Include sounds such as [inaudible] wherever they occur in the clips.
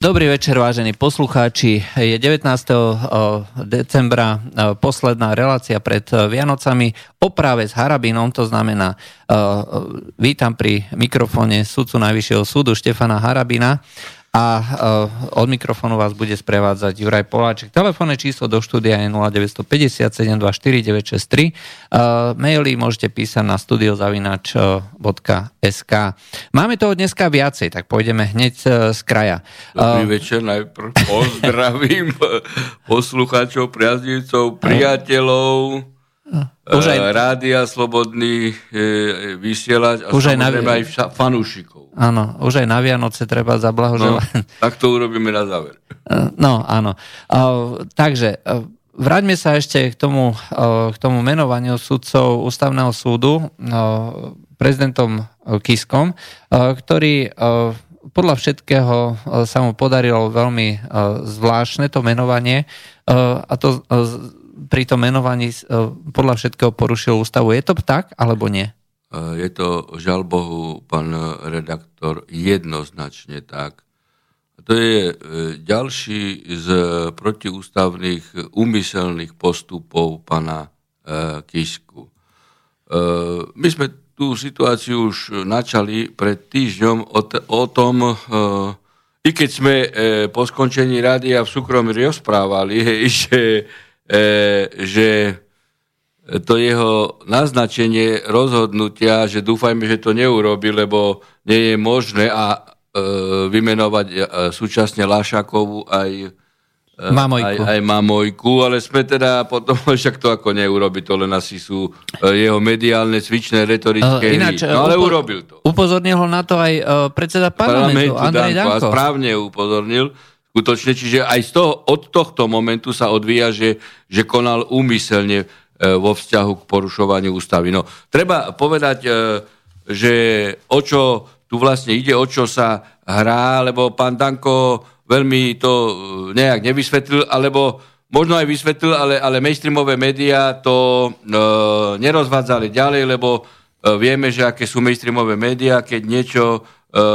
Dobrý večer, vážení poslucháči. Je 19. decembra posledná relácia pred Vianocami o práve s Harabinom, to znamená, vítam pri mikrofóne sudcu Najvyššieho súdu Štefana Harabina a uh, od mikrofónu vás bude sprevádzať Juraj Poláček. Telefónne číslo do štúdia je 0950 724 963. Uh, maily môžete písať na studiozavinač.sk. Máme toho dneska viacej, tak pôjdeme hneď z kraja. Dobrý uh, večer, najprv pozdravím [laughs] poslucháčov, priaznivcov, priateľov. Už aj... Rádia Slobodný e, vysielať a už aj, na... aj fanúšikov. Áno, už aj na Vianoce treba zablahoželať. No, tak to urobíme na záver. No, áno. Takže vráťme sa ešte k tomu, k tomu menovaniu sudcov Ústavného súdu prezidentom Kiskom, ktorý podľa všetkého sa mu podarilo veľmi zvláštne to menovanie a to pri tom menovaní podľa všetkého porušil ústavu. Je to tak, alebo nie? Je to, žal Bohu, pán redaktor, jednoznačne tak. To je e, ďalší z protiústavných úmyselných postupov pana e, Kisku. E, my sme tú situáciu už načali pred týždňom o tom, i keď sme po skončení rádia v súkromí rozprávali, [laughs] že, že to jeho naznačenie rozhodnutia, že dúfajme, že to neurobi, lebo nie je možné a e, vymenovať e, súčasne Lášakovu aj, e, Mamojku. aj, aj Mamojku, ale sme teda potom, [laughs] však to ako neurobi, to len asi sú e, jeho mediálne cvičné retorické Ináč, No ale upo- urobil to. Upozornil ho na to aj e, predseda parlamentu, parlamentu Andrej Danko. Danko. A správne upozornil, skutočne, čiže aj z toho, od tohto momentu sa odvíja, že, že konal úmyselne E, vo vzťahu k porušovaniu ústavy. No, treba povedať, e, že o čo tu vlastne ide, o čo sa hrá, lebo pán Danko veľmi to e, nejak nevysvetlil, alebo možno aj vysvetlil, ale, ale mainstreamové médiá to e, nerozvádzali ďalej, lebo e, vieme, že aké sú mainstreamové médiá, keď niečo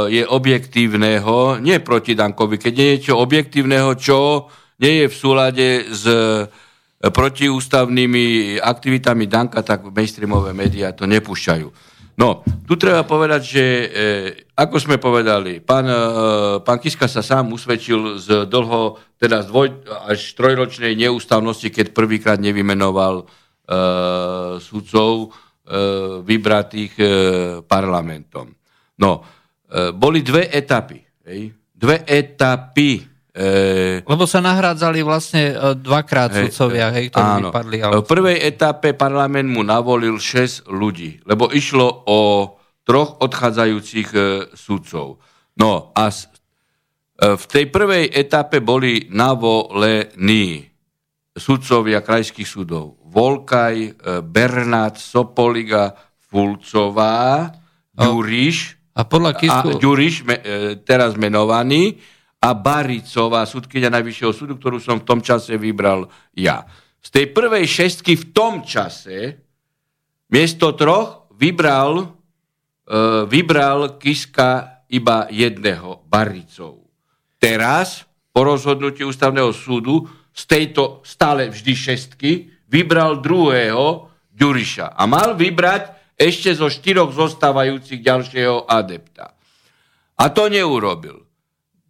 je objektívneho, nie proti Dankovi, keď je niečo objektívneho, čo nie je v súlade s protiústavnými aktivitami Danka, tak mainstreamové médiá to nepúšťajú. No, tu treba povedať, že e, ako sme povedali, pán, e, pán Kiska sa sám usvedčil z dlho, teda z dvoj, až trojročnej neústavnosti, keď prvýkrát nevymenoval e, sudcov e, vybratých e, parlamentom. No, e, boli dve etapy. Hej? Dve etapy E, Lebo sa nahrádzali vlastne e, dvakrát hej, sudcovia, hej, ktorí áno. vypadli. Ale... V prvej etape parlament mu navolil 6 ľudí, lebo išlo o troch odchádzajúcich e, sudcov. No a s, e, v tej prvej etape boli navolení sudcovia krajských súdov. Volkaj, e, Bernát, Sopoliga, Fulcová, Ďuriš, a, podľa Kisku... a Ďuriš, e, teraz menovaný, a Baricová, súdkynia Najvyššieho súdu, ktorú som v tom čase vybral ja. Z tej prvej šestky v tom čase miesto troch vybral, e, vybral Kiska iba jedného, Baricov. Teraz, po rozhodnutí ústavného súdu, z tejto stále vždy šestky, vybral druhého, Ďuriša. A mal vybrať ešte zo štyroch zostávajúcich ďalšieho adepta. A to neurobil.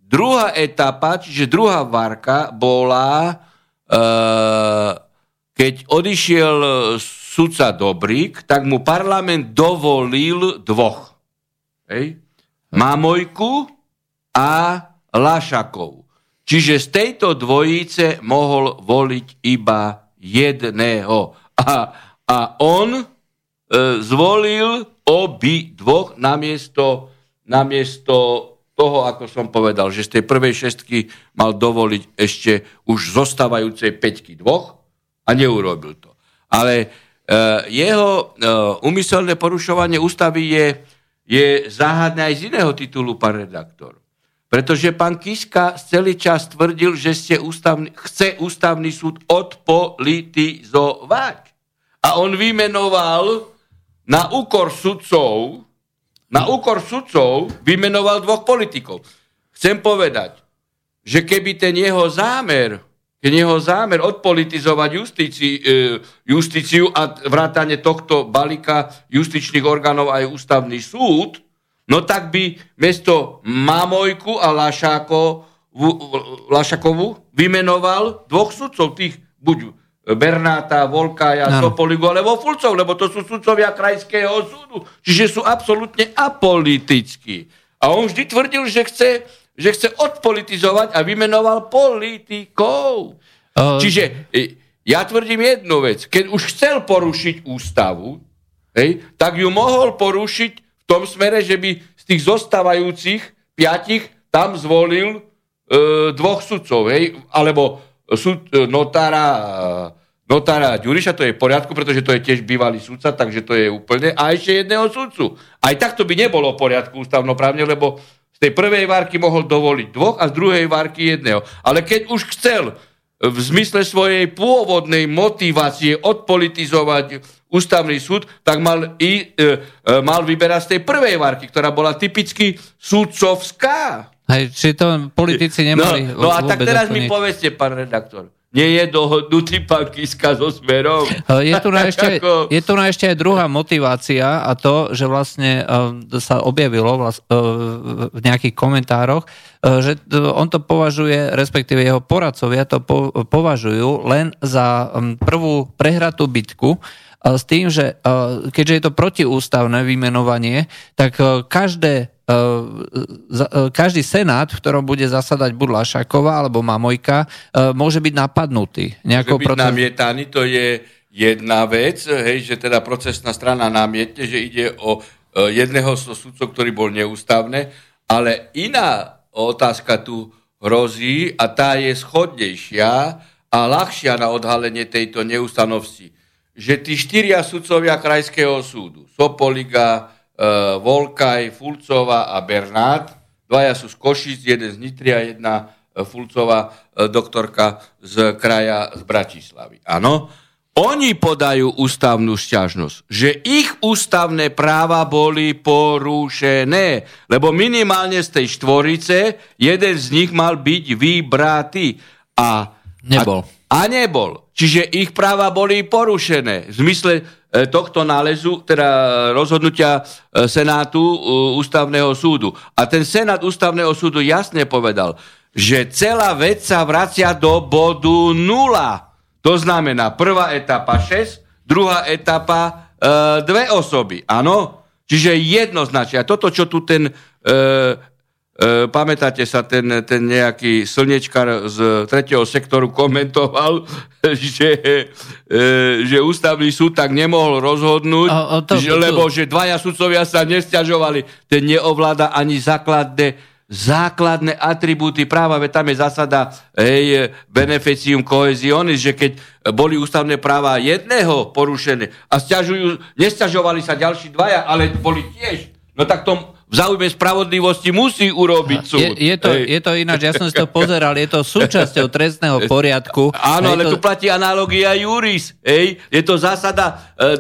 Druhá etapa, čiže druhá varka bola, e, keď odišiel sudca Dobrík, tak mu parlament dovolil dvoch. Hej? Mamojku a Lašakov. Čiže z tejto dvojice mohol voliť iba jedného. A, a on zvolil obi dvoch namiesto, namiesto toho, ako som povedal, že z tej prvej šestky mal dovoliť ešte už zostávajúcej peťky dvoch a neurobil to. Ale e, jeho e, umyselné porušovanie ústavy je, je záhadné aj z iného titulu, pán redaktor. Pretože pán Kiska celý čas tvrdil, že ste ústavný, chce ústavný súd odpolitizovať. A on vymenoval na úkor sudcov na úkor sudcov vymenoval dvoch politikov. Chcem povedať, že keby ten jeho zámer, keď jeho zámer odpolitizovať justíci, e, justíciu a vrátane tohto balíka justičných orgánov aj ústavný súd, no tak by mesto Mamojku a Lašáko, Lašakovu vymenoval dvoch sudcov, tých buď Bernáta, Volkája, no. Sopoligu alebo Fulcov, lebo to sú sudcovia krajského súdu. Čiže sú absolútne apolitickí. A on vždy tvrdil, že chce, že chce odpolitizovať a vymenoval politikov. Uh... Čiže e, ja tvrdím jednu vec. Keď už chcel porušiť ústavu, hej, tak ju mohol porušiť v tom smere, že by z tých zostávajúcich piatich tam zvolil e, dvoch sudcov, hej, alebo súd, e, notára, e, notára Ďuriša, to je v poriadku, pretože to je tiež bývalý sudca, takže to je úplne. A ešte jedného sudcu. Aj takto by nebolo v poriadku ústavnoprávne, lebo z tej prvej várky mohol dovoliť dvoch a z druhej várky jedného. Ale keď už chcel v zmysle svojej pôvodnej motivácie odpolitizovať ústavný súd, tak mal, i, e, e, mal vyberať z tej prvej várky, ktorá bola typicky súdcovská. Hej, či to politici no, nemali No, no a tak teraz mi povedzte, pán redaktor, nie je dohodnutý pán Kiska so Smerom? [laughs] Je tu, na ešte, je tu na ešte aj druhá motivácia a to, že vlastne uh, sa objavilo vlast, uh, v nejakých komentároch, uh, že on to považuje, respektíve jeho poradcovia to po, považujú len za um, prvú prehratú bitku, s tým, že keďže je to protiústavné vymenovanie, tak každé každý senát, v ktorom bude zasadať buď Lašáková alebo Mamojka, e, môže byť napadnutý. Môže byť proces... namietaný, to je jedna vec, hej, že teda procesná strana namietne, že ide o jedného z sudcov, ktorý bol neústavné, ale iná otázka tu hrozí a tá je schodnejšia a ľahšia na odhalenie tejto neústavnosti. Že tí štyria sudcovia krajského súdu, Sopoliga, Volkaj, Fulcova a Bernát. Dvaja sú z Košic, jeden z Nitry a jedna uh, Fulcova uh, doktorka z kraja z Bratislavy. Áno. Oni podajú ústavnú šťažnosť, že ich ústavné práva boli porušené, lebo minimálne z tej štvorice jeden z nich mal byť vybratý. A, nebol. A, a nebol. Čiže ich práva boli porušené. V zmysle tohto nálezu, teda rozhodnutia e, Senátu e, Ústavného súdu. A ten Senát Ústavného súdu jasne povedal, že celá vec sa vracia do bodu nula. To znamená prvá etapa 6, druhá etapa e, dve osoby. Áno? Čiže jednoznačne. A toto, čo tu ten e, E, pamätáte sa, ten, ten nejaký slnečkar z tretieho sektoru komentoval, [laughs] že, e, že ústavný súd tak nemohol rozhodnúť, o, o to, že, lebo že dvaja sudcovia sa nestiažovali. Ten neovláda ani základné základné atribúty práva, veď tam je zásada hej, beneficium cohesionis, že keď boli ústavné práva jedného porušené a stiažujú, nestiažovali sa ďalší dvaja, ale boli tiež, no tak tom v záujme spravodlivosti musí urobiť súd. Je, je, to, je to ináč, ja som si to [laughs] pozeral, je to súčasťou trestného [laughs] poriadku. Áno, ale to... tu platí analogia juris. Ej? Je to zásada e, e,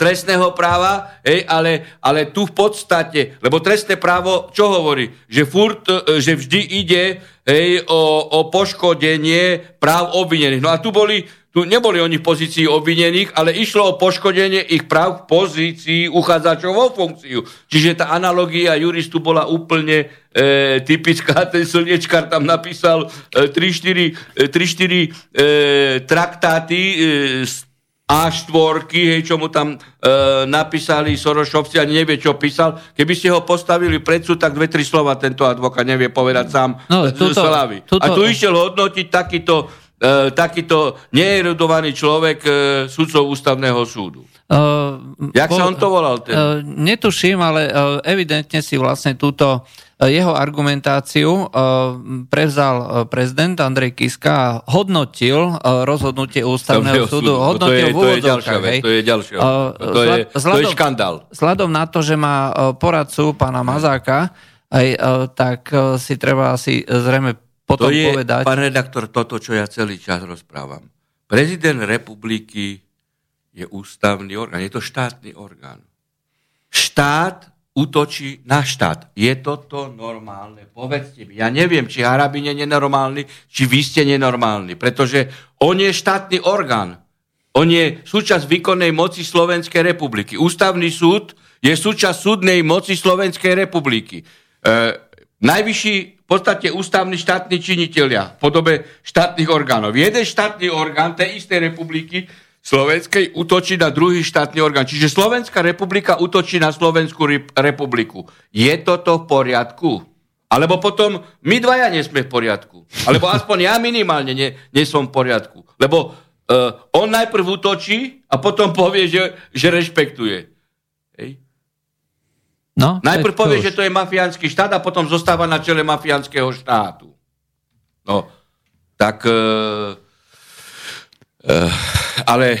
trestného práva, ej? Ale, ale tu v podstate, lebo trestné právo čo hovorí? Že, furt, e, že vždy ide ej, o, o poškodenie práv obvinených. No a tu boli tu neboli oni v pozícii obvinených, ale išlo o poškodenie ich práv v pozícii uchádzačov vo funkciu. Čiže tá analogia juristu bola úplne e, typická. [laughs] Ten slnečkár tam napísal 3-4 e, e, e, traktáty e, A4, hej, čo mu tam e, napísali Sorošovci, ani nevie, čo písal. Keby ste ho postavili pred súd, tak dve, tri slova tento advokát nevie povedať sám no, z tuto, Tuto... A tu išiel hodnotiť takýto e, takýto neerudovaný človek e, sudcov ústavného súdu. Uh, Jak po, sa on to volal? Ten? Uh, netuším, ale uh, evidentne si vlastne túto uh, jeho argumentáciu uh, prevzal uh, prezident Andrej Kiska a hodnotil uh, rozhodnutie ústavného súdu. súdu. Hodnotil to, je, to je ďalšia vec, to je ďalšia uh, to, je, to je škandál. Vzhľadom na to, že má uh, poradcu pána Mazáka, aj, tak si treba asi zrejme potom to je, povedať... Pán redaktor, toto, čo ja celý čas rozprávam. Prezident republiky je ústavný orgán, je to štátny orgán. Štát útočí na štát. Je toto normálne? Povedzte mi. Ja neviem, či Harabin je nenormálny, či vy ste nenormálni, pretože on je štátny orgán. On je súčasť výkonnej moci Slovenskej republiky. Ústavný súd je súčasť súdnej moci Slovenskej republiky. E, najvyšší v podstate ústavní štátni činiteľia v podobe štátnych orgánov. Jeden štátny orgán tej istej republiky Slovenskej útočí na druhý štátny orgán. Čiže Slovenská republika útočí na Slovenskú republiku. Je toto v poriadku? Alebo potom my dvaja nie sme v poriadku. Alebo aspoň ja minimálne nie, nie som v poriadku. Lebo uh, on najprv útočí a potom povie, že, že rešpektuje. No, najprv povie, že to je mafiánsky štát a potom zostáva na čele mafiánskeho štátu. No, tak... Uh, uh, ale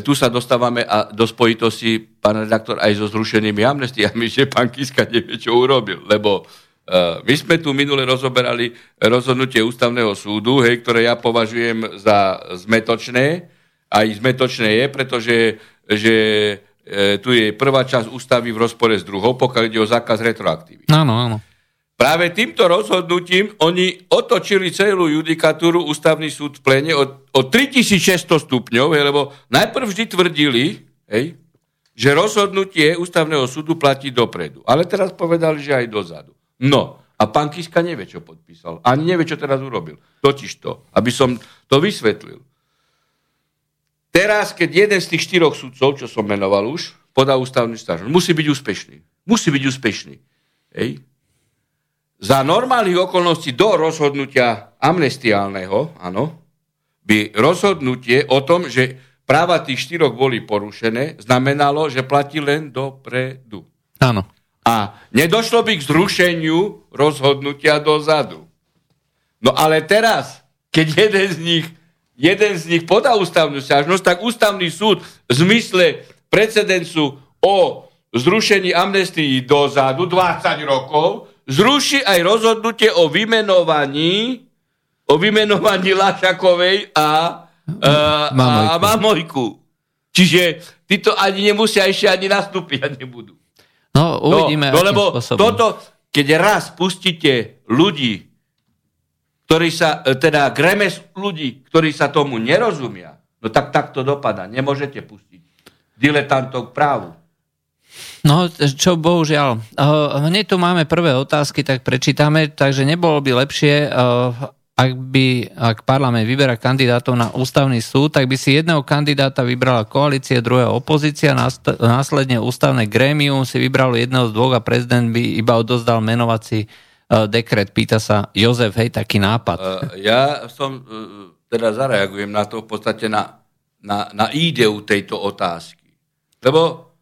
tu sa dostávame a do spojitosti, pán redaktor, aj so zrušenými amnestiami, že pán Kiska nevie, čo urobil, lebo uh, my sme tu minule rozoberali rozhodnutie ústavného súdu, hej, ktoré ja považujem za zmetočné, aj zmetočné je, pretože že, e, tu je prvá časť ústavy v rozpore s druhou, pokiaľ ide o zákaz retroaktívy. Áno, áno. Práve týmto rozhodnutím oni otočili celú judikatúru ústavný súd v plene o, o 3600 stupňov, lebo najprv vždy tvrdili, hej, že rozhodnutie ústavného súdu platí dopredu. Ale teraz povedali, že aj dozadu. No, a pán Kiska nevie, čo podpísal. Ani nevie, čo teraz urobil. Totiž to, aby som to vysvetlil. Teraz, keď jeden z tých štyroch sudcov, čo som menoval už, podá ústavný stáž, musí byť úspešný. Musí byť úspešný. Hej za normálnych okolností do rozhodnutia amnestiálneho, áno, by rozhodnutie o tom, že práva tých štyroch boli porušené, znamenalo, že platí len dopredu. Áno. A nedošlo by k zrušeniu rozhodnutia dozadu. No ale teraz, keď jeden z nich, jeden z nich podá ústavnú stiažnosť, tak ústavný súd v zmysle precedencu o zrušení amnestii dozadu 20 rokov zruší aj rozhodnutie o vymenovaní o vymenovaní Lašakovej a, a, a Mamojku. Čiže títo ani nemusia ešte ani nastúpiť a nebudú. No, uvidíme. No, no lebo spôsobom. toto, keď raz pustíte ľudí, ktorí sa, e, teda gremes ľudí, ktorí sa tomu nerozumia, no tak tak to dopadá. Nemôžete pustiť diletantov k právu. No, čo bohužiaľ. Uh, hneď tu máme prvé otázky, tak prečítame, takže nebolo by lepšie, uh, ak by, ak parlament vyberá kandidátov na ústavný súd, tak by si jedného kandidáta vybrala koalície, druhého opozícia, následne ústavné grémium si vybralo jedného z dvoch a prezident by iba odozdal menovací dekret. Pýta sa Jozef, hej, taký nápad. Uh, ja som, uh, teda zareagujem na to v podstate na, na, na ideu tejto otázky. Lebo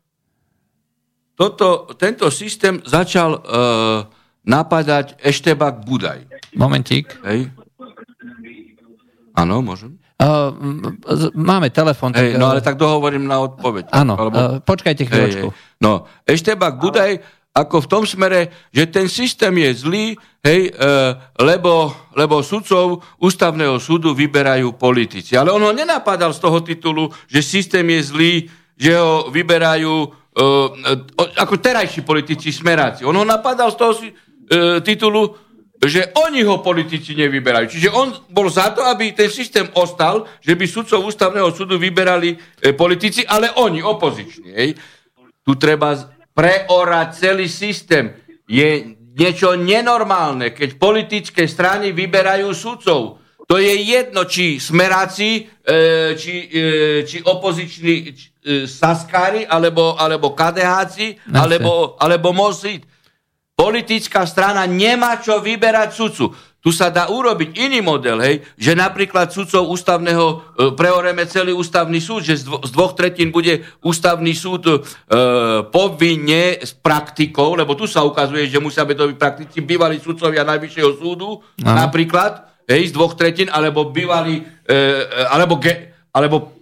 toto, tento systém začal uh, napadať Eštebak Budaj. Momentík. Hej. Áno, môžem. Uh, máme telefon. Hej, no ale tak dohovorím na odpoveď. Áno, alebo... uh, počkajte chvíľočku. Hej, hej. No, Eštebak Budaj ako v tom smere, že ten systém je zlý, hej, e, lebo, lebo sudcov ústavného súdu vyberajú politici. Ale on ho nenapadal z toho titulu, že systém je zlý, že ho vyberajú uh, ako terajší politici smeráci. On ho napadal z toho uh, titulu, že oni ho politici nevyberajú. Čiže on bol za to, aby ten systém ostal, že by sudcov ústavného súdu vyberali uh, politici, ale oni, opoziční. Hej. Tu treba preorať celý systém. Je niečo nenormálne, keď politické strany vyberajú sudcov. To je jedno, či smeráci, či, či opoziční, E, Saskári, alebo, alebo KDHci, alebo, alebo Mosit. Politická strana nemá čo vyberať sudcu. Tu sa dá urobiť iný model, hej, že napríklad sudcov ústavného, e, preoreme celý ústavný súd, že z, dvo, z dvoch tretín bude ústavný súd e, povinne s praktikou, lebo tu sa ukazuje, že musia byť to praktici, bývalí sudcovia Najvyššieho súdu, Aha. napríklad, hej, z dvoch tretín, alebo bývalí, e, e alebo, ge, alebo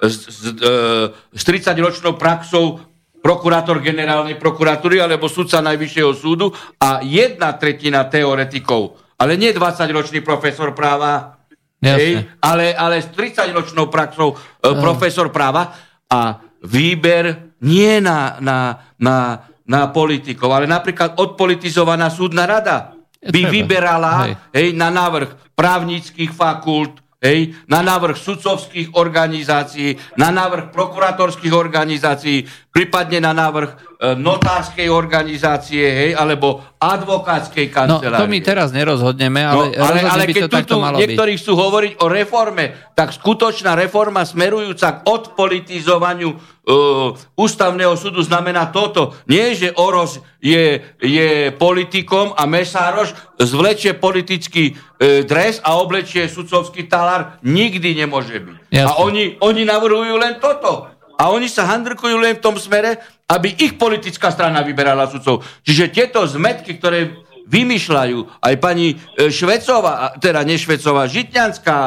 s, e, s 30-ročnou praxou prokurátor generálnej prokuratúry alebo sudca Najvyššieho súdu a jedna tretina teoretikov, ale nie 20-ročný profesor práva, hej, ale, ale s 30-ročnou praxou e, profesor práva a výber nie na, na, na na politikov, ale napríklad odpolitizovaná súdna rada by vyberala Hej. hej, na návrh právnických fakult, hej, na návrh sudcovských organizácií, na návrh prokuratorských organizácií, prípadne na návrh e, notárskej organizácie, hej, alebo advokátskej No, kancelárie. to my teraz nerozhodneme, ale, No, ale, ale by keď to takto malo byť. niektorí chcú hovoriť o reforme, tak skutočná reforma smerujúca k odpolitizovaniu uh, ústavného súdu znamená toto. Nie, že Oros je, je politikom a Mesároš zvlečie politický uh, dres a oblečie sudcovský talár. Nikdy nemôže byť. Jasne. A oni, oni navrhujú len toto. A oni sa handrkujú len v tom smere, aby ich politická strana vyberala sudcov. Čiže tieto zmetky, ktoré vymýšľajú aj pani e, Švecová, teda nie Švecová, Žitňanská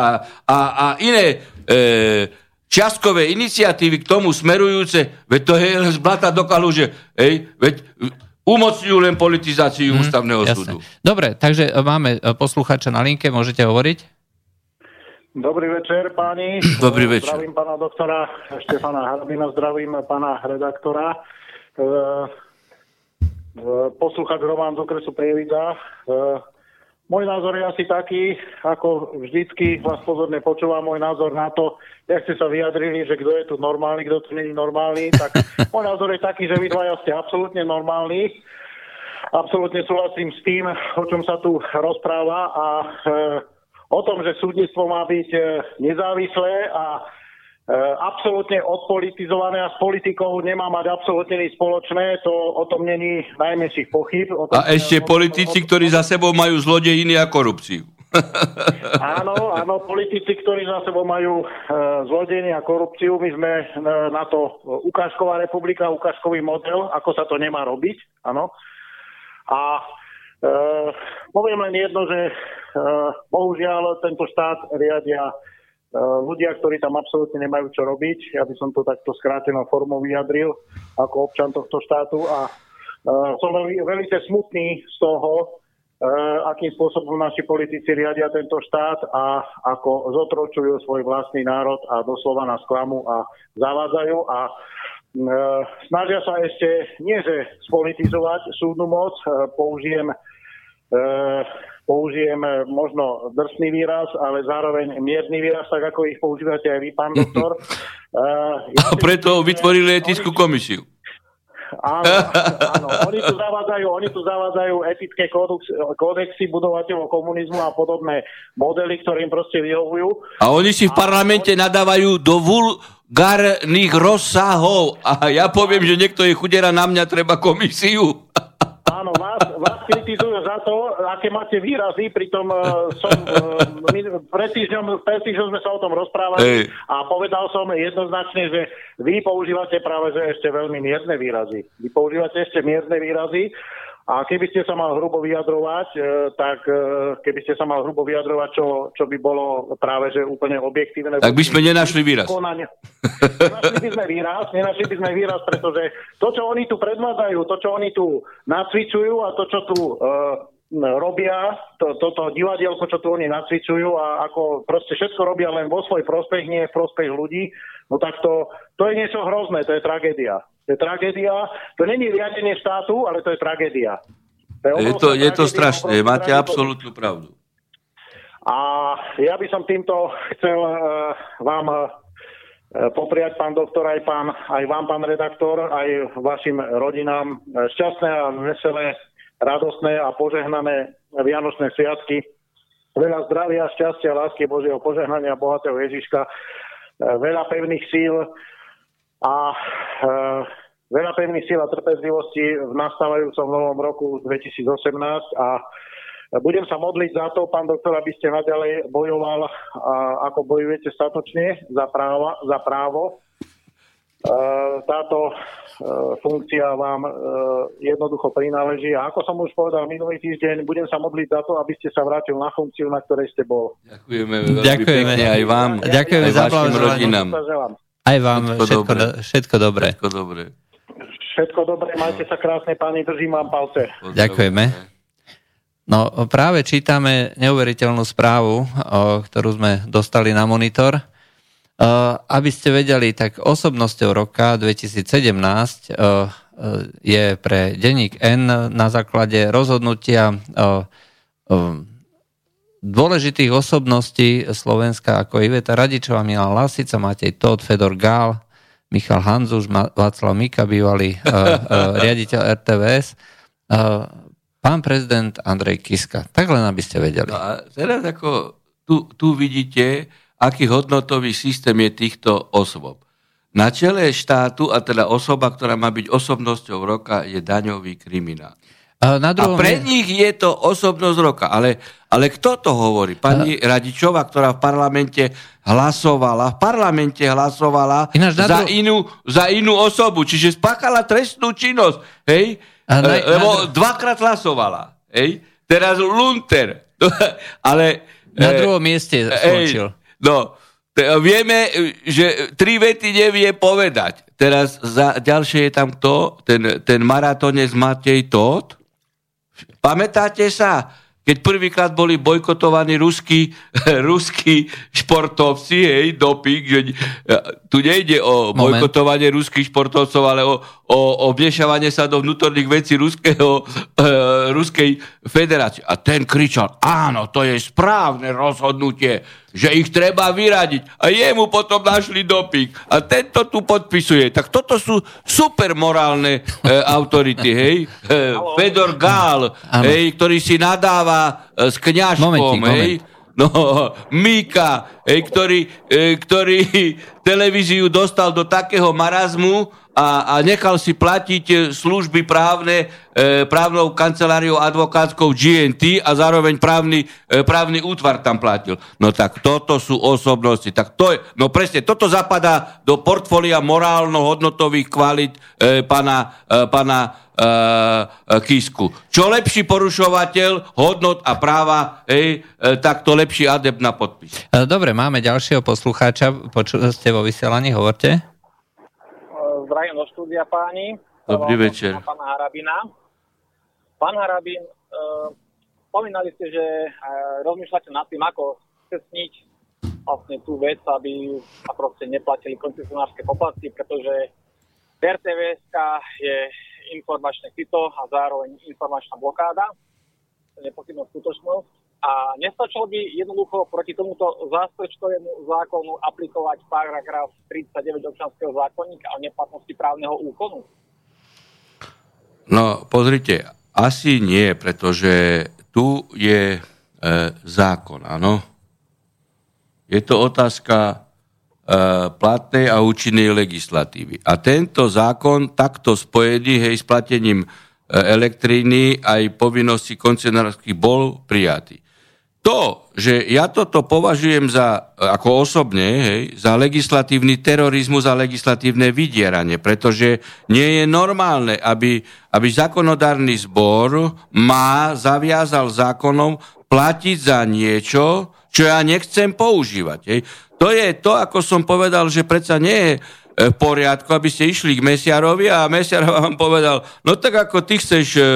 a, a iné e, čiastkové iniciatívy k tomu smerujúce, veď to je z blata do kaluže, hej, veď umocňujú len politizáciu mm, ústavného Jasné. súdu. Dobre, takže máme e, poslucháča na linke, môžete hovoriť? Dobrý večer, páni. [clears throat] Dobrý večer. Zdravím pána doktora Štefana Harbina, zdravím pána redaktora. E, e, Poslucháč Roman z okresu Prievidza. E, Môj názor je asi taký, ako vždycky vás pozorne počúvam, môj názor na to, jak ste sa vyjadrili, že kto je tu normálny, kto tu není normálny, tak [laughs] môj názor je taký, že vy dvaja ste absolútne normálni. Absolútne súhlasím s tým, o čom sa tu rozpráva a e, o tom, že súdnictvo má byť e, nezávislé a e, absolútne odpolitizované a s politikou nemá mať absolútne nič spoločné, to o tom není najmenších pochyb. O tom, A ešte politici, ktorí za sebou majú zlodejiny a korupciu. [laughs] Áno, áno, politici, ktorí za sebou majú e, zlodenie a korupciu, my sme e, na to ukážková republika, ukážkový model, ako sa to nemá robiť, áno. A e, poviem len jedno, že e, bohužiaľ tento štát riadia e, ľudia, ktorí tam absolútne nemajú čo robiť. Ja by som to takto skrátenou formou vyjadril ako občan tohto štátu a som veľmi, veľmi smutný z toho, akým spôsobom naši politici riadia tento štát a ako zotročujú svoj vlastný národ a doslova nás klamu a zavádzajú a snažia sa ešte nie že spolitizovať súdnu moc, e, použijem e, použijem e, možno drsný výraz, ale zároveň mierny výraz, tak ako ich používate aj vy, pán doktor. [laughs] E, ja A preto vytvorili etickú komisiu. Áno, áno. Oni tu zavádzajú, oni tu zavádzajú etické kódex, kódexy budovateľov komunizmu a podobné modely, ktorým proste vyhovujú. A oni si v parlamente nadávajú do vulgárnych rozsahov. A ja poviem, že niekto je chudera, na mňa treba komisiu. Áno, vás, vás kritizujú za to, aké máte výrazy, pritom uh, som, uh, my, pred, týždňom, pred týždňom sme sa o tom rozprávali Hej. a povedal som jednoznačne, že vy používate práve že ešte veľmi mierne výrazy. Vy používate ešte mierne výrazy a keby ste sa mal hrubo vyjadrovať, e, tak e, keby ste sa mal hrubo vyjadrovať, čo, čo by bolo práve že úplne objektívne. Tak by sme nenašli výraz. konania. Nenašli by sme výraz, nenašli by sme výraz, pretože to, čo oni tu predvádzajú, to, čo oni tu nacvičujú a to, čo tu uh, robia, to, toto divadielko, čo tu oni nacvičujú a ako proste všetko robia len vo svoj prospech, nie v prospech ľudí, no tak to, to je niečo hrozné, to je tragédia. To je tragédia, to není riadenie štátu, ale to je tragédia. Je obrovská to, je to strašné, máte tragédia. absolútnu pravdu. A ja by som týmto chcel uh, vám uh, popriať, pán doktor, aj, pán, aj vám, pán redaktor, aj vašim rodinám eh, šťastné a veselé, radostné a požehnané Vianočné sviatky. Veľa zdravia, šťastia, lásky Božieho požehnania, bohatého Ježiška, veľa pevných síl a e, veľa pevných síl a trpezlivosti v nastávajúcom novom roku 2018 a budem sa modliť za to, pán doktor, aby ste naďalej bojoval, a, ako bojujete statočne za, práva, za právo. E, táto e, funkcia vám e, jednoducho prináleží a ako som už povedal minulý týždeň, budem sa modliť za to, aby ste sa vrátil na funkciu, na ktorej ste bol. Ďakujeme veľmi Ďakujeme. pekne aj vám, Ďakujeme aj za vašim rodinám. Aj vám Všetko všetko, dobré. do, všetko dobré. Všetko dobré. Všetko dobré, majte sa krásne, páni, držím vám palce. Ďakujeme. No práve čítame neuveriteľnú správu, o, ktorú sme dostali na monitor. O, aby ste vedeli, tak osobnosťou roka 2017 o, je pre denník N na základe rozhodnutia dôležitých osobností Slovenska ako Iveta Radičová, Milan Lasica, Matej Todd, Fedor Gál, Michal Hanzuš, Václav Mika, bývalý uh, uh, riaditeľ RTVS, uh, pán prezident Andrej Kiska. Tak len, aby ste vedeli. No a teraz ako tu, tu vidíte, aký hodnotový systém je týchto osôb. Na čele štátu, a teda osoba, ktorá má byť osobnosťou roka, je daňový kriminál. Na druhom... a pre nich je to osobnosť roka. Ale, ale kto to hovorí? Pani a... Radičová, ktorá v parlamente hlasovala, v parlamente hlasovala Ináč za, dru... inú, za inú osobu, čiže spáchala trestnú činnosť. Hej? A na... Lebo na... dvakrát hlasovala. Hej? Teraz Lunter. [laughs] ale... Na e, druhom mieste skončil. no, vieme, že tri vety nevie povedať. Teraz za, ďalšie je tam kto? Ten, ten maratónec Matej Tóth, Pamätáte sa, keď prvýkrát boli bojkotovaní ruskí, [laughs] ruskí športovci, hej, doping, že tu nejde o Moment. bojkotovanie ruských športovcov, ale o, o, o vmiešavanie sa do vnútorných vecí ruského, [laughs] e, Ruskej federácie. A ten kričal, áno, to je správne rozhodnutie, že ich treba vyradiť. A jemu potom našli doping. A tento tu podpisuje. Tak toto sú super morálne e, autority, hej. E, Fedor Gál, hej, ktorý si nadáva e, s kňažkom, Momentík, hej. Moment. No, Mika, hej, ktorý, e, ktorý [laughs] televíziu dostal do takého marazmu, a, a nechal si platiť e, služby právne e, právnou kanceláriou advokátskou GNT a zároveň právny, e, právny útvar tam platil. No tak toto sú osobnosti. Tak to je, no presne, toto zapadá do portfólia morálno-hodnotových kvalit e, pana, e, pana e, Kisku. Čo lepší porušovateľ hodnot a práva, ej, e, tak to lepší adept na podpis. E, dobre, máme ďalšieho poslucháča. Počuli ste vo vysielaní, hovorte zdravím do štúdia páni. Dobrý večer. Pána Harabina. Pán Harabin, e, spomínali ste, že e, rozmýšľate nad tým, ako cestniť vlastne tú vec, aby sa proste neplatili koncesionárske poplatky, pretože RTVS je informačné sito a zároveň informačná blokáda. To je nepochybná skutočnosť. A nestačilo by jednoducho proti tomuto zástrečkovému zákonu aplikovať paragraf 39 občanského zákonníka o neplatnosti právneho úkonu? No, pozrite, asi nie, pretože tu je e, zákon, áno. Je to otázka e, platnej a účinnej legislatívy. A tento zákon takto spojený hej, s platením e, elektriny aj povinnosti koncesionárskych bol prijatý to, že ja toto považujem za, ako osobne, hej, za legislatívny terorizmus a legislatívne vydieranie, pretože nie je normálne, aby, aby zákonodárny zbor má, zaviazal zákonom platiť za niečo, čo ja nechcem používať. Hej. To je to, ako som povedal, že predsa nie je e, v poriadku, aby ste išli k mesiarovi a mesiar vám povedal, no tak ako ty chceš... E,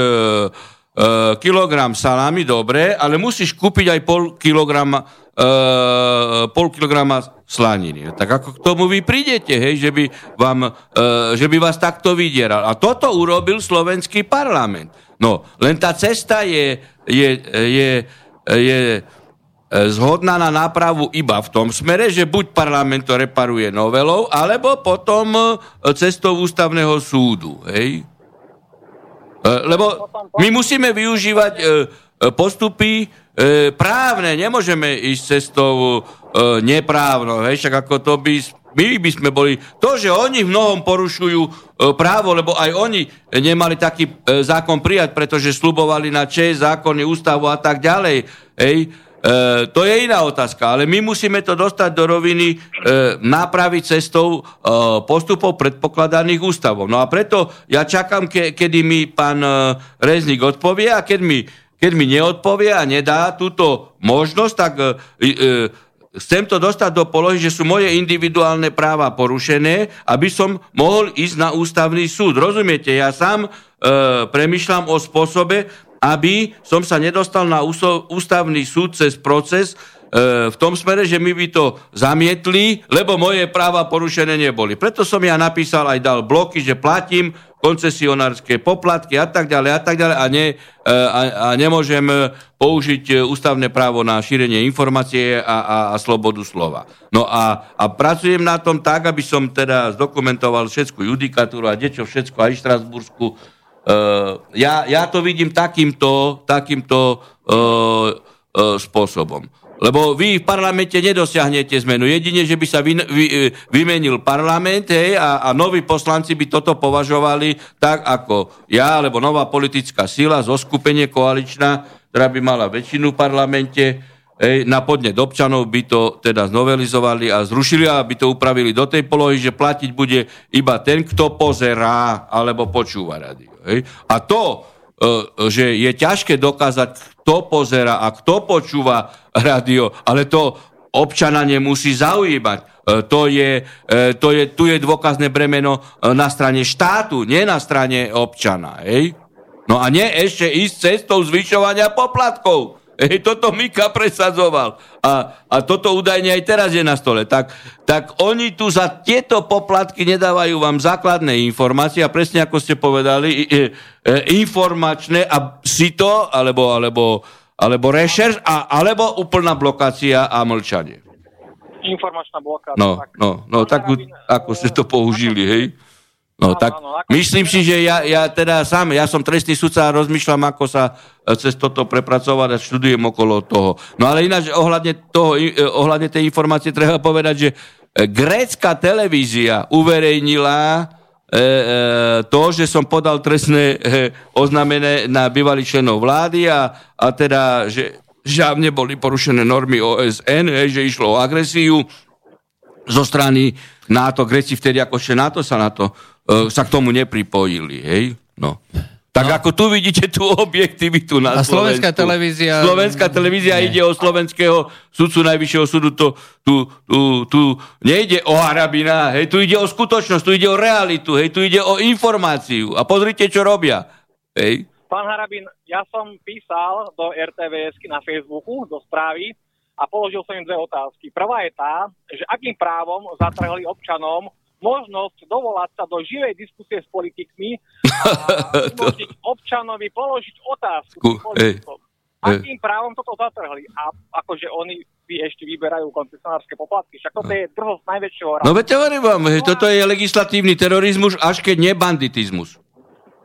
uh, kilogram salámy, dobre, ale musíš kúpiť aj pol kilograma, uh, pol kilograma slaniny. Tak ako k tomu vy prídete, hej, že by, vám, uh, že by vás takto vydieral. A toto urobil slovenský parlament. No, len tá cesta je, je, je, je zhodná na nápravu iba v tom smere, že buď parlament to reparuje novelou, alebo potom cestou ústavného súdu. Hej? E, lebo my musíme využívať e, e, postupy právne, nemôžeme ísť cestou neprávno, hej, však ako to by, my by sme boli, to, že oni v mnohom porušujú právo, lebo aj oni nemali taký zákon prijať, pretože slubovali na čest, zákony, ústavu a tak ďalej, hej, E, to je iná otázka, ale my musíme to dostať do roviny e, nápravy cestou e, postupov predpokladaných ústavov. No a preto ja čakám, ke, kedy mi pán e, Reznik odpovie a keď mi, keď mi neodpovie a nedá túto možnosť, tak e, e, chcem to dostať do polohy, že sú moje individuálne práva porušené, aby som mohol ísť na ústavný súd. Rozumiete, ja sám e, premyšľam o spôsobe, aby som sa nedostal na ústavný súd cez proces, v tom smere, že my by to zamietli, lebo moje práva porušené neboli. Preto som ja napísal aj dal bloky, že platím koncesionárske poplatky a tak ďalej a tak ďalej a, ne, e, a, a nemôžem použiť ústavné právo na šírenie informácie a, a, a slobodu slova. No a, a pracujem na tom tak, aby som teda zdokumentoval všetku judikatúru a niečo všetko aj Štrasbursku. Uh, ja, ja to vidím takýmto, takýmto uh, uh, spôsobom. Lebo vy v parlamente nedosiahnete zmenu. Jedine, že by sa vy, vy, vymenil parlament hej, a, a noví poslanci by toto považovali tak ako ja, alebo nová politická sila, zoskupenie koaličná, ktorá by mala väčšinu v parlamente, hej, na podnet občanov by to teda znovelizovali a zrušili a by to upravili do tej polohy, že platiť bude iba ten, kto pozerá alebo počúva radio. Hej. A to, E, že je ťažké dokázať, kto pozera a kto počúva rádio, ale to občana nemusí zaujímať. E, to je, e, to je, tu je dôkazné bremeno na strane štátu, nie na strane občana. Hej? No a nie ešte ísť cestou zvyšovania poplatkov. Hej, toto Mika presadzoval. A, a toto údajne aj teraz je na stole. Tak, tak oni tu za tieto poplatky nedávajú vám základné informácie a presne ako ste povedali, e, e, informačné a si to, alebo, alebo, alebo rešerš, a, alebo úplná blokácia a mlčanie. Informačná blokácia. No, no, no, tak ako ste to použili, hej? No, tak áno, myslím si, že ja, ja teda sám, ja som trestný sudca a rozmýšľam, ako sa e, cez toto prepracovať a študujem okolo toho. No ale ináč ohľadne, toho, e, ohľadne tej informácie treba povedať, že e, grécka televízia uverejnila e, e, to, že som podal trestné e, oznámené na bývalých členov vlády a, a teda, že žávne boli porušené normy OSN, e, že išlo o agresiu zo strany NATO, Greci vtedy ako ešte NATO sa na to sa k tomu nepripojili, hej? No. Tak no. ako tu vidíte tú objektivitu na A slovenská televízia... Slovenská televízia nie. ide o slovenského sudcu najvyššieho súdu, to, tu, tu, tu nejde o Arabina, hej, tu ide o skutočnosť, tu ide o realitu, hej, tu ide o informáciu. A pozrite, čo robia. Hej. Pán Harabin, ja som písal do RTVS na Facebooku, do správy, a položil som im dve otázky. Prvá je tá, že akým právom zatrhli občanom možnosť dovolať sa do živej diskusie s politikmi [laughs] a umožniť občanovi položiť otázku politikom. Akým právom toto zatrhli? A akože oni ešte vyberajú koncesionárske poplatky. Však toto je drho z najväčšieho rázu. No veď hovorím vám, že toto je legislatívny terorizmus, až keď nie banditizmus.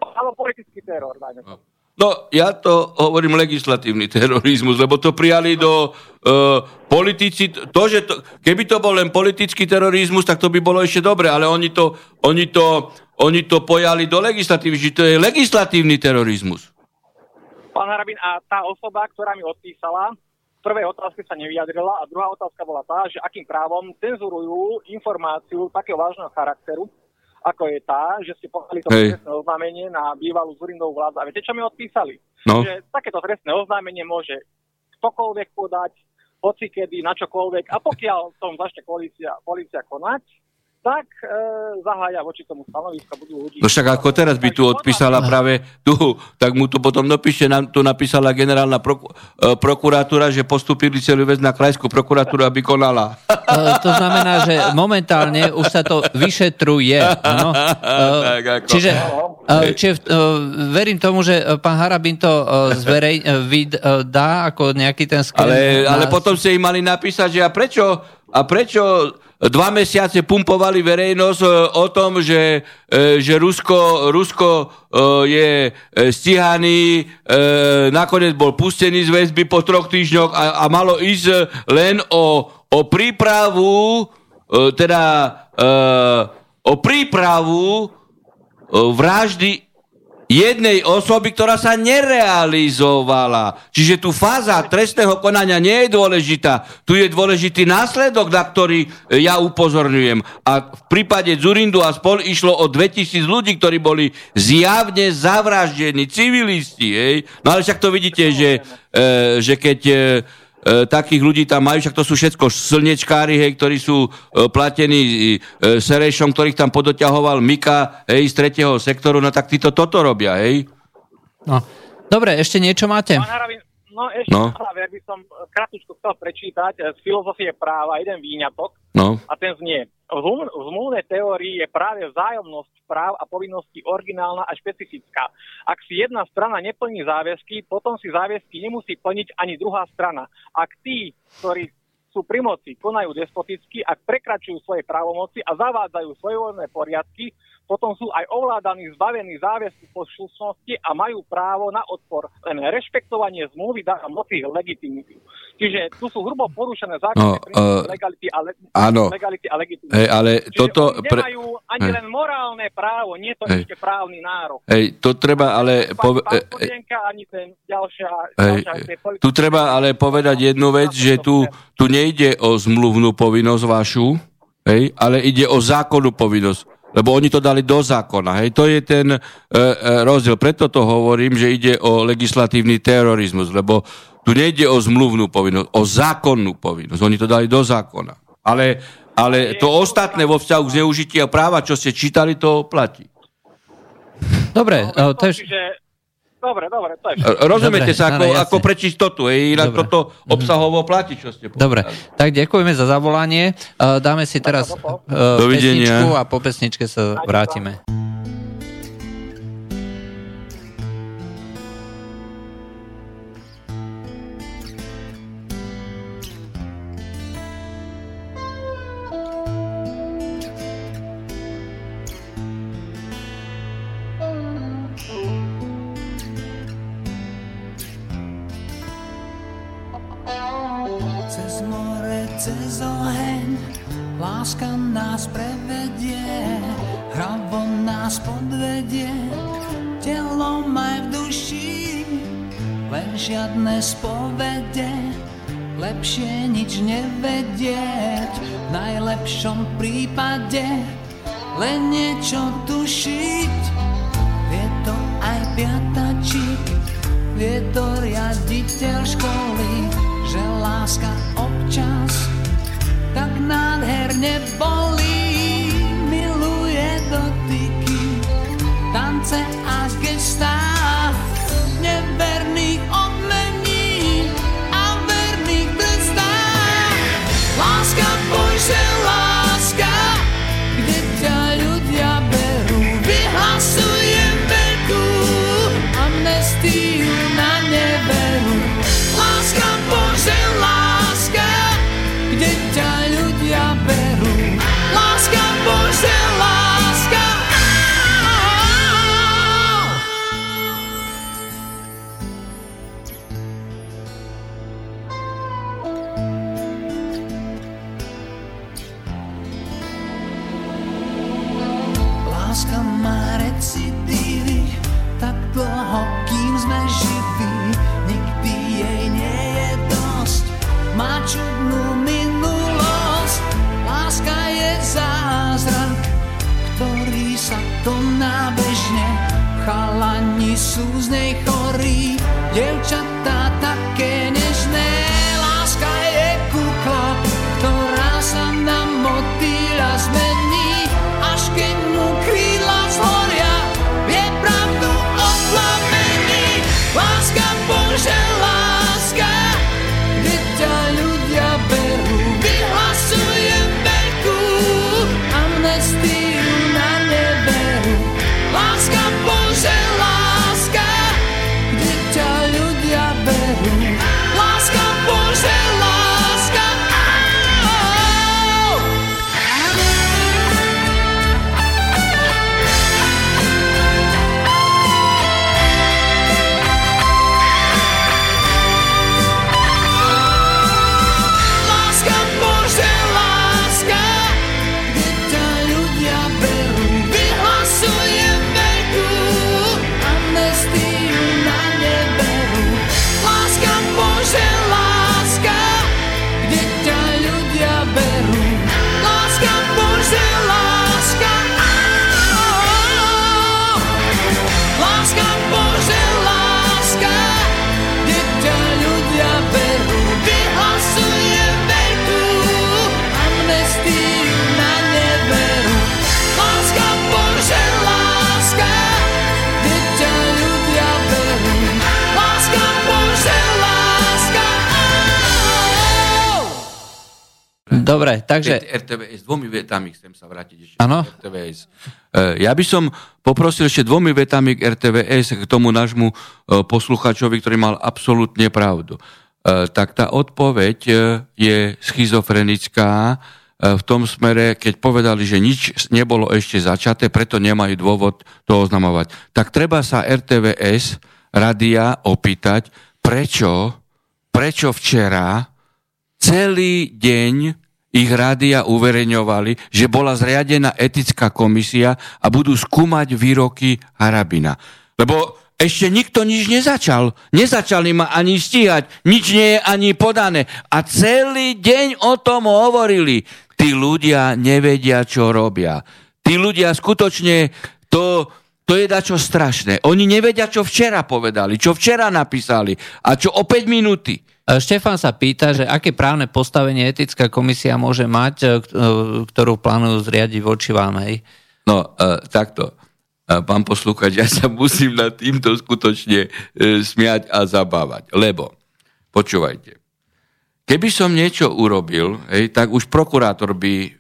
Alebo politický teror, dajme no. No, ja to hovorím legislatívny terorizmus, lebo to prijali do uh, politici, to, že to, keby to bol len politický terorizmus, tak to by bolo ešte dobre, ale oni to, oni to, oni to pojali do legislatívy, že to je legislatívny terorizmus. Pán Harabin, a tá osoba, ktorá mi odpísala, v prvej otázke sa nevyjadrila a druhá otázka bola tá, že akým právom cenzurujú informáciu takého vážneho charakteru, ako je tá, že ste podali to trestné oznámenie na bývalú Zurindovú vládu. A viete, čo mi odpísali? No. Že takéto trestné oznámenie môže ktokoľvek podať, hocikedy, na čokoľvek. A pokiaľ tom začne policia, policia konať, tak e, zahája voči tomu stanoviska, budú ľudí... No však ako teraz by tu odpísala práve tu, tak mu tu potom dopíše, nám tu napísala generálna proku, e, prokuratúra, že postupili celú vec na krajskú prokuratúru, aby konala. E, to znamená, že momentálne už sa to vyšetruje. No? [laughs] E, čiže e, čiže e, verím tomu, že pán Harabin to e, zverej, e, vid, e, dá ako nejaký ten skren... Ale, ale potom ste im mali napísať, že a prečo, a prečo dva mesiace pumpovali verejnosť e, o tom, že, e, že Rusko, Rusko e, je stíhaný, nakoniec bol pustený z väzby po troch týždňoch a, a malo ísť len o, o prípravu, teda o prípravu vraždy jednej osoby, ktorá sa nerealizovala. Čiže tu fáza trestného konania nie je dôležitá. Tu je dôležitý následok, na ktorý e, ja upozorňujem. A v prípade Zurindu a spol išlo o 2000 ľudí, ktorí boli zjavne zavraždení, civilisti. Hej? No ale však to vidíte, že, e, že keď... E, E, takých ľudí tam majú, však to sú všetko slnečkári, hej, ktorí sú e, platení e, Serešom, ktorých tam podoťahoval Mika hej, z tretieho sektoru, no tak títo toto robia, hej? No. Dobre, ešte niečo máte? Pán Harabin, No ešte No. na záver by som eh, kratučko chcel prečítať eh, z filozofie práva jeden výňatok No, a ten znie. V zmluv- v zmluvnej teórii je práve vzájomnosť práv a povinností originálna a špecifická. Ak si jedna strana neplní záväzky, potom si záväzky nemusí plniť ani druhá strana. Ak tí, ktorí sú pri moci, konajú despoticky, ak prekračujú svoje právomoci a zavádzajú svojvoľné poriadky, potom sú aj ovládaní, zbavení záväzku poslušnosti a majú právo na odpor. Len rešpektovanie zmluvy dáva moci legitimitu. Čiže tu sú hrubo porušené základné No, eh, legality a, le- áno. legality a legitimity. hej, ale Čiže toto... Pre, nemajú ani hej. len morálne právo, nie to Hej. ešte právny nárok. hej, to treba ale... Pán, Pove, pán e, e, Kodienka, ani ten ďalšia... Hej, ďalšia tu treba ale povedať jednu vec, že tu, tu nejde o zmluvnú povinnosť vašu, hej, ale ide o zákonnú povinnosť. Lebo oni to dali do zákona. Hej. To je ten e, e, rozdiel. Preto to hovorím, že ide o legislatívny terorizmus. Lebo tu nejde o zmluvnú povinnosť, o zákonnú povinnosť. Oni to dali do zákona. Ale, ale to ostatné vo vzťahu k zneužitia práva, čo ste čítali, to platí. Dobre, No, eh, to je, Čiže... Dobre, dobre, to je E, Rozumiete Dobre, sa, ako, áno, ako pre čistotu. Hej. Inak toto obsahovo platí, čo ste povedali. Dobre, tak ďakujeme za zavolanie. Eh, Dáme si teraz eh, Dovidenia. pesničku a po pesničke sa vrátime. Má Dobre, takže... RTVS, dvomi vetami chcem sa vrátiť ešte Áno. RTVS. E, Ja by som poprosil ešte dvomi vetami k RTVS, k tomu nášmu e, posluchačovi, ktorý mal absolútne pravdu. E, Tak tá odpoveď je schizofrenická v tom smere, keď povedali, že nič nebolo ešte začaté, preto nemajú dôvod to oznamovať. Tak treba sa RTVS radia opýtať, prečo, prečo včera celý deň ich rádia uverejňovali, že bola zriadená etická komisia a budú skúmať výroky Harabina. Lebo ešte nikto nič nezačal. Nezačali ma ani stíhať. Nič nie je ani podané. A celý deň o tom hovorili. Tí ľudia nevedia, čo robia. Tí ľudia skutočne to, to je dačo strašné. Oni nevedia, čo včera povedali, čo včera napísali a čo o 5 minúty. E, Štefan sa pýta, že aké právne postavenie etická komisia môže mať, e, e, ktorú plánujú zriadiť voči vám, hej? No, takto. Pán poslúchať, ja sa musím nad týmto skutočne smiať a zabávať. Lebo, počúvajte, keby som niečo urobil, hej, tak už prokurátor by e,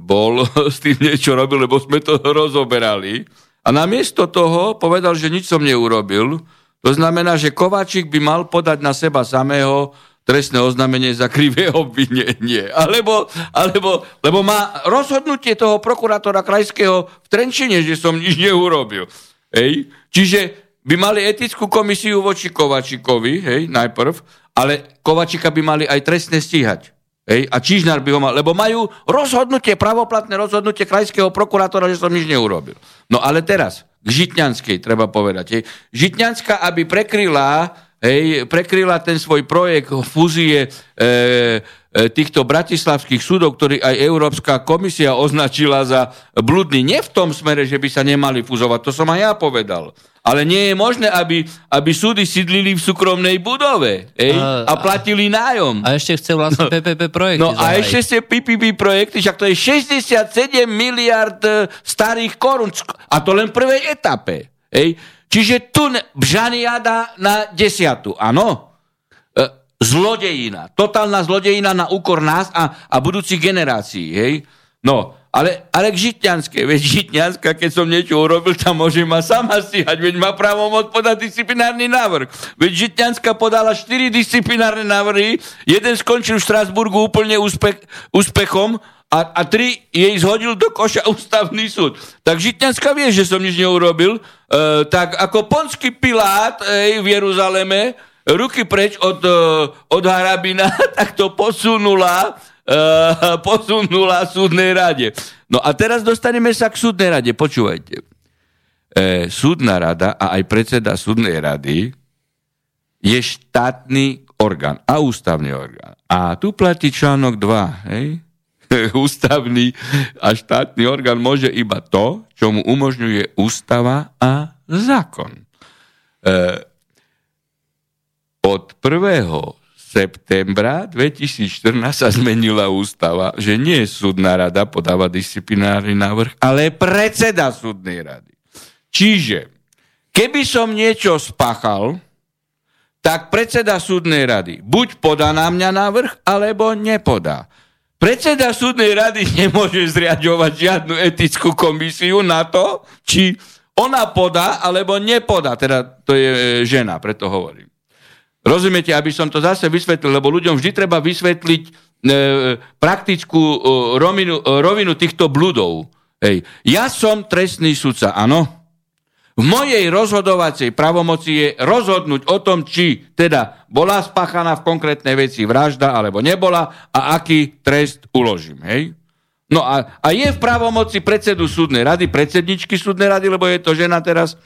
bol [laughs] s tým niečo robil, lebo sme to [laughs] rozoberali. A namiesto toho povedal, že nič som neurobil. To znamená, že Kováčik by mal podať na seba samého trestné oznámenie za krivé obvinenie. Alebo, alebo, lebo má rozhodnutie toho prokurátora krajského v Trenčine, že som nič neurobil. Hej? Čiže by mali etickú komisiu voči Kovačikovi, hej, najprv, ale Kovačika by mali aj trestne stíhať. Hej, a Čižnár by ho mal, lebo majú rozhodnutie, pravoplatné rozhodnutie krajského prokurátora, že som nič neurobil. No ale teraz, k Žitňanskej treba povedať. Hej. Žitňanská, aby prekryla, hej, prekryla ten svoj projekt fúzie e, e, týchto bratislavských súdov, ktorý aj Európska komisia označila za bludný. Nie v tom smere, že by sa nemali fúzovať, to som aj ja povedal. Ale nie je možné, aby, aby súdy sídlili v súkromnej budove hej, A- a platili nájom. A ešte chce vlastne PPP projekty No a ešte ste PPP projekty, však to je 67 miliard e, starých korún. A to len v prvej etape. Hej. Čiže tu bžaniada na desiatu, áno? E, zlodejina. Totálna zlodejina na úkor nás a, a budúcich generácií. Hej. No, ale, ale k Žitňanskej. Veď Žitňanská, keď som niečo urobil, tam môže ma sama stíhať. Veď má právomoc podať disciplinárny návrh. Veď Žitňanská podala 4 disciplinárne návrhy. Jeden skončil v Štrasburgu úplne úspech, úspechom a, a tri jej zhodil do koša ústavný súd. Tak Žitňanská vie, že som nič neurobil. E, tak ako ponský Pilát ej, v Jeruzaleme ruky preč od, e, od Harabina, [laughs] tak to posunula uh, [laughs] posunula súdnej rade. No a teraz dostaneme sa k súdnej rade. Počúvajte. E, súdna rada a aj predseda súdnej rady je štátny orgán a ústavný orgán. A tu platí článok 2, hej? [laughs] Ústavný a štátny orgán môže iba to, čo mu umožňuje ústava a zákon. E, od 1 septembra 2014 sa zmenila ústava, že nie súdna rada podáva disciplinárny návrh, ale predseda súdnej rady. Čiže, keby som niečo spáchal, tak predseda súdnej rady buď podá na mňa návrh, alebo nepodá. Predseda súdnej rady nemôže zriadovať žiadnu etickú komisiu na to, či ona podá, alebo nepodá. Teda to je e, žena, preto hovorím. Rozumiete, aby som to zase vysvetlil, lebo ľuďom vždy treba vysvetliť e, praktickú e, rovinu, e, rovinu týchto bludov. Hej. Ja som trestný sudca, áno. V mojej rozhodovacej pravomoci je rozhodnúť o tom, či teda bola spáchaná v konkrétnej veci vražda alebo nebola a aký trest uložím. Hej? No a, a je v pravomoci predsedu súdnej rady, predsedničky súdnej rady, lebo je to žena teraz,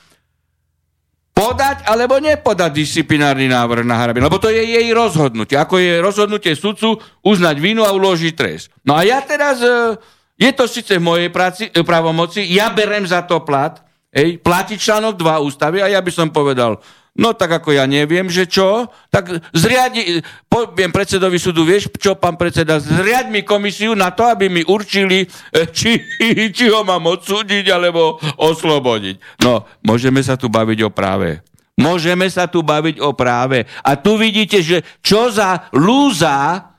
podať alebo nepodať disciplinárny návrh na Harabina, lebo to je jej rozhodnutie. Ako je rozhodnutie sudcu uznať vinu a uložiť trest. No a ja teraz, e, je to síce v mojej práci, e, pravomoci, ja berem za to plat, hej, platí článok 2 ústavy a ja by som povedal, no tak ako ja neviem, že čo, tak zriadi, poviem predsedovi súdu, vieš čo, pán predseda, zriaď mi komisiu na to, aby mi určili, e, či, [laughs] či ho mám odsúdiť alebo oslobodiť. No, môžeme sa tu baviť o práve. Môžeme sa tu baviť o práve. A tu vidíte, že čo za lúza,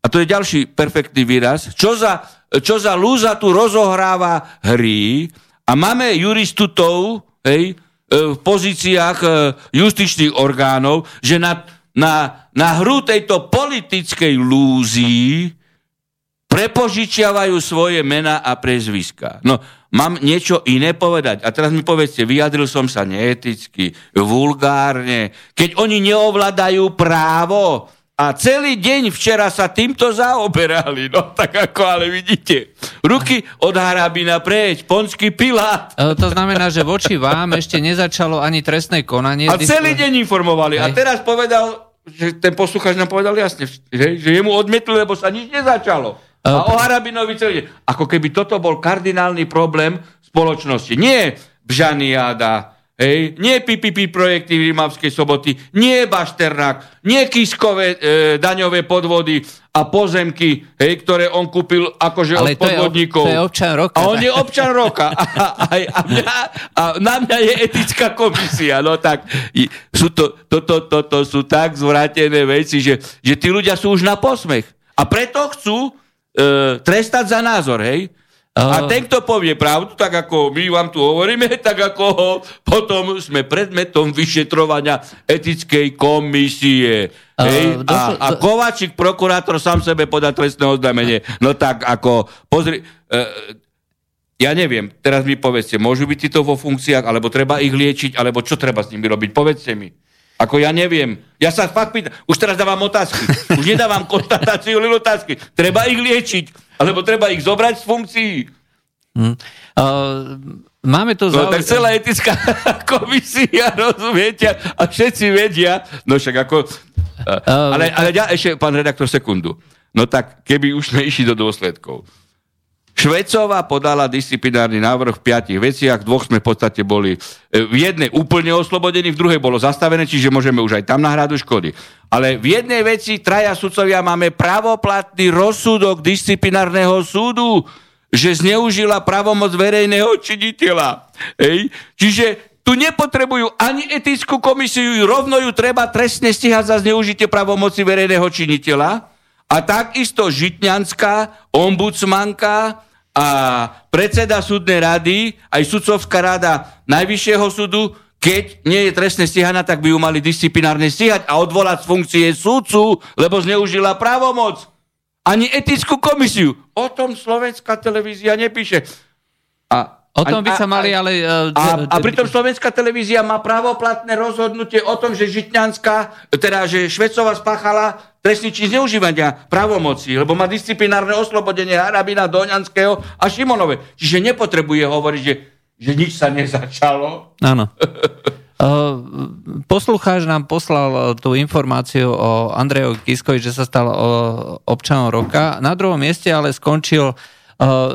a to je ďalší perfektný výraz, čo za, čo za lúza tu rozohráva hry a máme juristutov hej, e, v pozíciách e, justičných orgánov, že na, na, na hru tejto politickej lúzy prepožičiavajú svoje mena a prezviska. No, mám niečo iné povedať. A teraz mi povedzte, vyjadril som sa neeticky, vulgárne, keď oni neovládajú právo, a celý deň včera sa týmto zaoberali. No tak ako, ale vidíte. Ruky od Harabina preč, ponský pilát. E, to znamená, že voči vám ešte nezačalo ani trestné konanie. A celý deň informovali. Hej. A teraz povedal, že ten poslucháč nám povedal jasne, že, že jemu odmietli, lebo sa nič nezačalo. A o Harabinovi celý Ako keby toto bol kardinálny problém spoločnosti. Nie Bžaniada, hej, nie PPP projekty v Rimavskej soboty, nie Bašternák, nie Kiskové e, daňové podvody a pozemky, hej, ktoré on kúpil akože Ale od podvodníkov. to je občan roka. A on je občan roka. A, a, a, mňa, a na mňa je etická komisia. No tak, sú to, to, to, to, to sú tak zvrátené veci, že, že tí ľudia sú už na posmech. A preto chcú e, trestať za názor, hej? A ten, kto povie pravdu, tak ako my vám tu hovoríme, [laughs] tak ako potom sme predmetom vyšetrovania etickej komisie. Hej? A, a Kovačík, prokurátor, sám sebe podá trestné oznámenie. No tak ako, pozri, e, ja neviem, teraz mi povedzte, môžu byť títo vo funkciách, alebo treba ich liečiť, alebo čo treba s nimi robiť? Povedzte mi. Ako ja neviem. Ja sa fakt pýtam. Už teraz dávam otázky. Už nedávam konstatáciu, len otázky. Treba ich liečiť. Alebo treba ich zobrať z funkcií. Hmm. Uh, máme tu... No, tak celá etická [laughs] komisia, rozumiete? A všetci vedia. No však ako... Ale, ale ja ešte, pán redaktor, sekundu. No tak, keby už sme išli do dôsledkov. Švecová podala disciplinárny návrh v piatich veciach, v dvoch sme v podstate boli e, v jednej úplne oslobodení, v druhej bolo zastavené, čiže môžeme už aj tam nahradu škody. Ale v jednej veci traja sudcovia máme pravoplatný rozsudok disciplinárneho súdu, že zneužila pravomoc verejného činiteľa. Ej? Čiže tu nepotrebujú ani etickú komisiu, rovno ju treba trestne stíhať za zneužitie pravomoci verejného činiteľa. A takisto Žitňanská, ombudsmanka, a predseda súdnej rady, aj sudcovská rada Najvyššieho súdu, keď nie je trestne stíhaná, tak by ju mali disciplinárne stíhať a odvolať z funkcie súdcu, lebo zneužila právomoc. Ani etickú komisiu. O tom slovenská televízia nepíše. A O tom by sa mali, ale... Uh, a, a pritom slovenská televízia má pravoplatné rozhodnutie o tom, že Žitňanská, teda, že Švecová spáchala trestný čin zneužívania právomoci, lebo má disciplinárne oslobodenie Harabina, Doňanského a Šimonove. Čiže nepotrebuje hovoriť, že, že nič sa nezačalo. Áno. Uh, [laughs] poslucháč nám poslal tú informáciu o Andrejovi Kiskovi, že sa stal občanom roka. Na druhom mieste ale skončil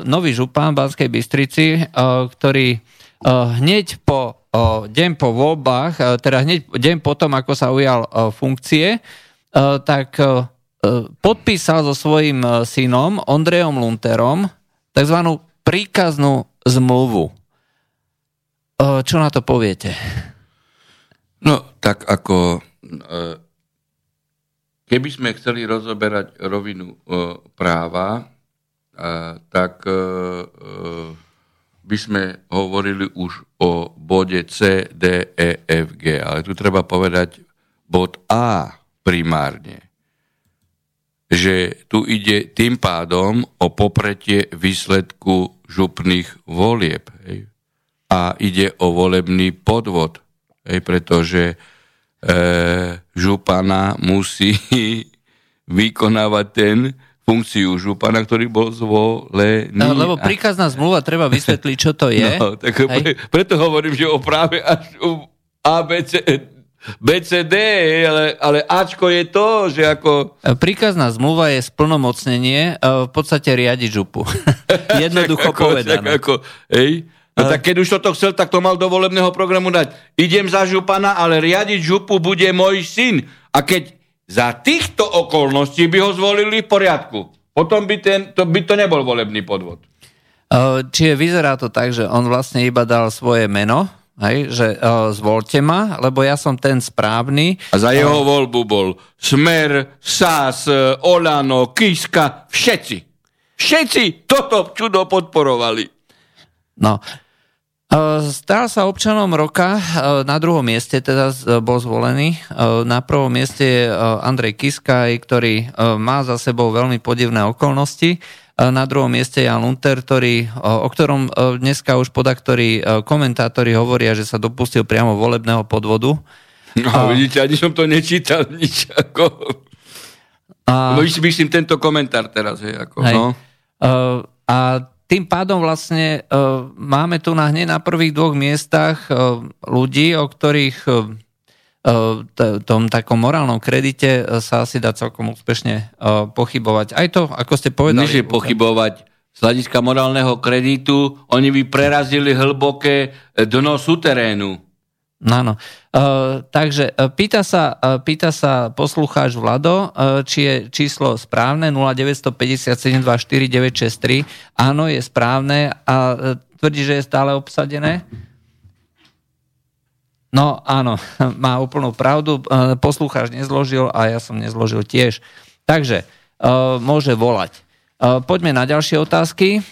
nový župan Banskej Bystrici, uh, ktorý uh, hneď po deň po voľbách, teda hneď deň potom, ako sa ujal funkcie, tak podpísal so svojím synom Ondrejom Lunterom tzv. príkaznú zmluvu. Čo na to poviete? No, tak ako keby sme chceli rozoberať rovinu práva, tak e, e, by sme hovorili už o bode C, D, E, F, G. Ale tu treba povedať bod A primárne. Že tu ide tým pádom o popretie výsledku župných volieb. Hej. A ide o volebný podvod. Hej, pretože e, župana musí [laughs] vykonávať ten funkciu župana, ktorý bol zvolený. No, lebo príkazná zmluva, treba vysvetliť, čo to je. [laughs] No, tak pre, preto hovorím, že o práve až u ABC, BCD, ale, ale Ačko je to, že ako... Príkazná zmluva je splnomocnenie v podstate riadiť župu. [laughs] Jednoducho [laughs] ako, povedané. Ako, hej? No tak keď už toto chcel, tak to mal do volebného programu dať. Idem za župana, ale riadiť župu bude môj syn. A keď za týchto okolností by ho zvolili v poriadku. Potom by, ten, to, by to nebol volebný podvod. Čiže vyzerá to tak, že on vlastne iba dal svoje meno hej, že uh, zvolte ma, lebo ja som ten správny. A za jeho voľbu bol Smer, SAS, Olano, Kiska, všetci. Všetci toto čudo podporovali. No, Stal sa občanom roka, na druhom mieste teda bol zvolený. Na prvom mieste je Andrej Kiskaj, ktorý má za sebou veľmi podivné okolnosti. Na druhom mieste Jan Lunter, ktorý, o ktorom dneska už podaktori komentátori hovoria, že sa dopustil priamo volebného podvodu. No, a, vidíte, ani som to nečítal nič. Ako... A, no, myslím tento komentár teraz. Hej, ako, hej. No. A tým pádom vlastne uh, máme tu na hneď na prvých dvoch miestach uh, ľudí, o ktorých uh, t- tom takom morálnom kredite sa asi dá celkom úspešne uh, pochybovať. Aj to, ako ste povedali. Nie, pochybovať z hľadiska morálneho kreditu, oni by prerazili hlboké dno suterénu. Áno. Uh, takže uh, pýta, sa, uh, pýta sa poslucháč Vlado, uh, či je číslo správne 0957249963. Áno, je správne a uh, tvrdí, že je stále obsadené. No áno, [laughs] má úplnú pravdu. Uh, poslucháč nezložil a ja som nezložil tiež. Takže uh, môže volať. Uh, poďme na ďalšie otázky.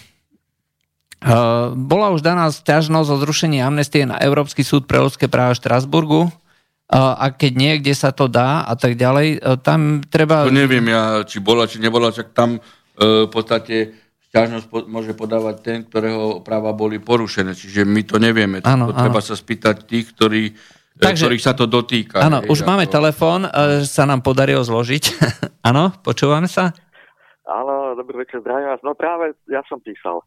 Eh, bola už daná sťažnosť o zrušení amnestie na Európsky súd pre ľudské práva v Štrasburgu eh, a keď niekde sa to dá a tak ďalej, eh, tam treba... To neviem ja, či bola, či nebola, čak tam v podstate sťažnosť môže podávať ten, ktorého práva boli porušené, čiže my to nevieme. Ano, to treba sa spýtať tých, ktorí, Takže, ktorých sa to dotýka. Áno, už máme to... telefón, sa nám podarilo zložiť. [laughs] Áno, počúvame sa? Áno, dobrý večer, zdravím vás. No práve ja som písal.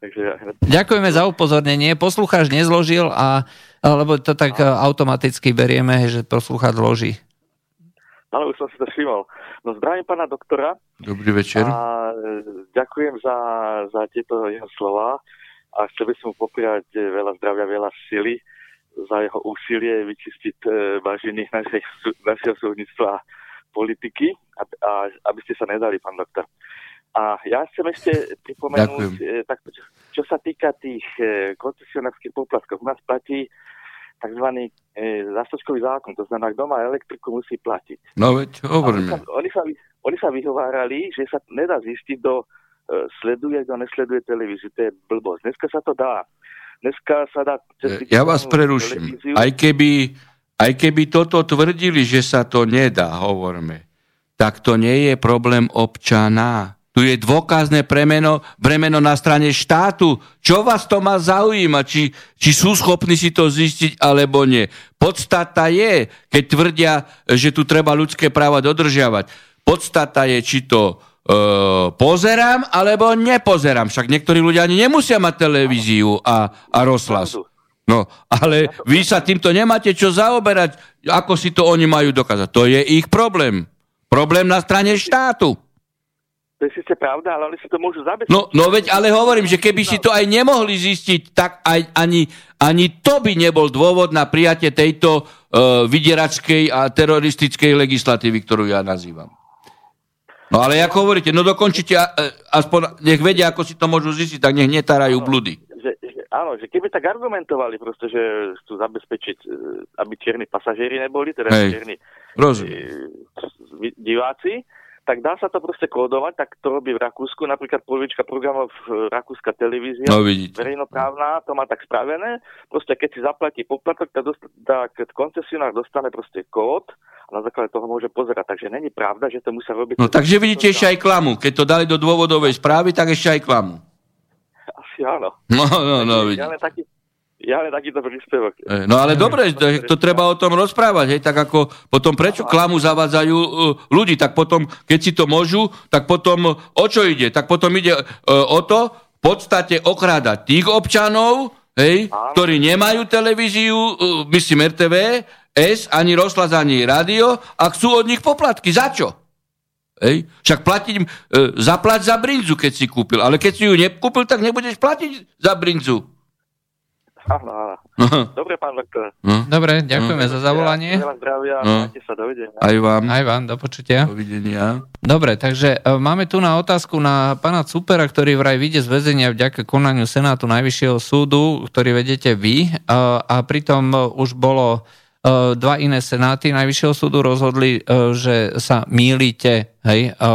Takže... Ďakujeme za upozornenie. Poslucháč nezložil, a, lebo to tak a... automaticky berieme, že poslucháč zloží. Ale už som si to všimol. No zdravím pána doktora. Dobrý večer. A e, ďakujem za, za tieto jeho slova a chcel by som mu popriať e, veľa zdravia, veľa sily za jeho úsilie vyčistiť e, vážených našeho súdnictva politiky, a, a, aby ste sa nedali, pán doktor. A ja chcem ešte pripomenúť, e, tak, čo, čo sa týka tých e, koncesionárskych poplatkov, u nás platí tzv. E, zástočkový zákon, to znamená, kto má elektriku, musí platiť. No veď, hovoríme. Oni sa, oni, sa, oni sa vyhovárali, že sa nedá zistiť, kto e, sleduje, kto nesleduje televíziu. To je blbosť. Dneska sa to dá. Dneska sa dá... Ja vás preruším. Aj keby, aj keby toto tvrdili, že sa to nedá, hovorme, tak to nie je problém občana tu je dôkazné premeno, bremeno na strane štátu. Čo vás to má zaujímať? Či, či sú schopní si to zistiť, alebo nie. Podstata je, keď tvrdia, že tu treba ľudské práva dodržiavať. Podstata je, či to e, pozerám, alebo nepozerám. Však niektorí ľudia ani nemusia mať televíziu a, a rozhlas. No, ale vy sa týmto nemáte čo zaoberať, ako si to oni majú dokázať. To je ich problém. Problém na strane štátu. To je síce pravda, ale oni si to môžu zabezpečiť. No, no veď, ale hovorím, že keby si to aj nemohli zistiť, tak aj, ani, ani to by nebol dôvod na prijatie tejto uh, vydieračkej a teroristickej legislatívy, ktorú ja nazývam. No ale ako hovoríte, no dokončite, uh, aspoň nech vedia, ako si to môžu zistiť, tak nech netárajú blúdy. Áno, že keby tak argumentovali proste, že chcú zabezpečiť, e, aby čierni pasažieri neboli, teda Hej, čierni e, diváci, tak dá sa to proste kódovať, tak to robí v Rakúsku, napríklad polovička programov Rakúska televízia, no, verejnoprávna, to má tak spravené, proste keď si zaplatí poplatok, tak, dost, tak koncesionár dostane proste kód a na základe toho môže pozerať. Takže není pravda, že to musia robiť... No takže vidíte ešte aj klamu. Keď to dali do dôvodovej správy, tak ešte aj klamu. Asi áno. No, no, no. Ja taký, ja len takýto príspevok. E, no ale [laughs] dobre, to, to treba o tom rozprávať, hej, tak ako potom prečo klamu zavádzajú uh, ľudí, tak potom, keď si to môžu, tak potom o čo ide? Tak potom ide uh, o to, v podstate okrádať tých občanov, hej, ktorí nemajú televíziu, myslím RTV, S, ani rozhlas, ani rádio a chcú od nich poplatky. Za čo? Hej? Však platiť, uh, zaplať za brinzu, keď si kúpil, ale keď si ju nekúpil, tak nebudeš platiť za brinzu. Áno, áno. Dobre, pán doktor. No, Dobre, ďakujeme za zavolanie. Zdravia, No. sa, dovidenia. aj vám. Aj vám, do počutia. Dovidenia. Dobre, takže e, máme tu na otázku na pána Cupera, ktorý vraj vyjde z väzenia vďaka konaniu Senátu Najvyššieho súdu, ktorý vedete vy. E, A pritom e, už bolo e, dva iné senáty Najvyššieho súdu rozhodli, e, že sa mýlite, hej, e,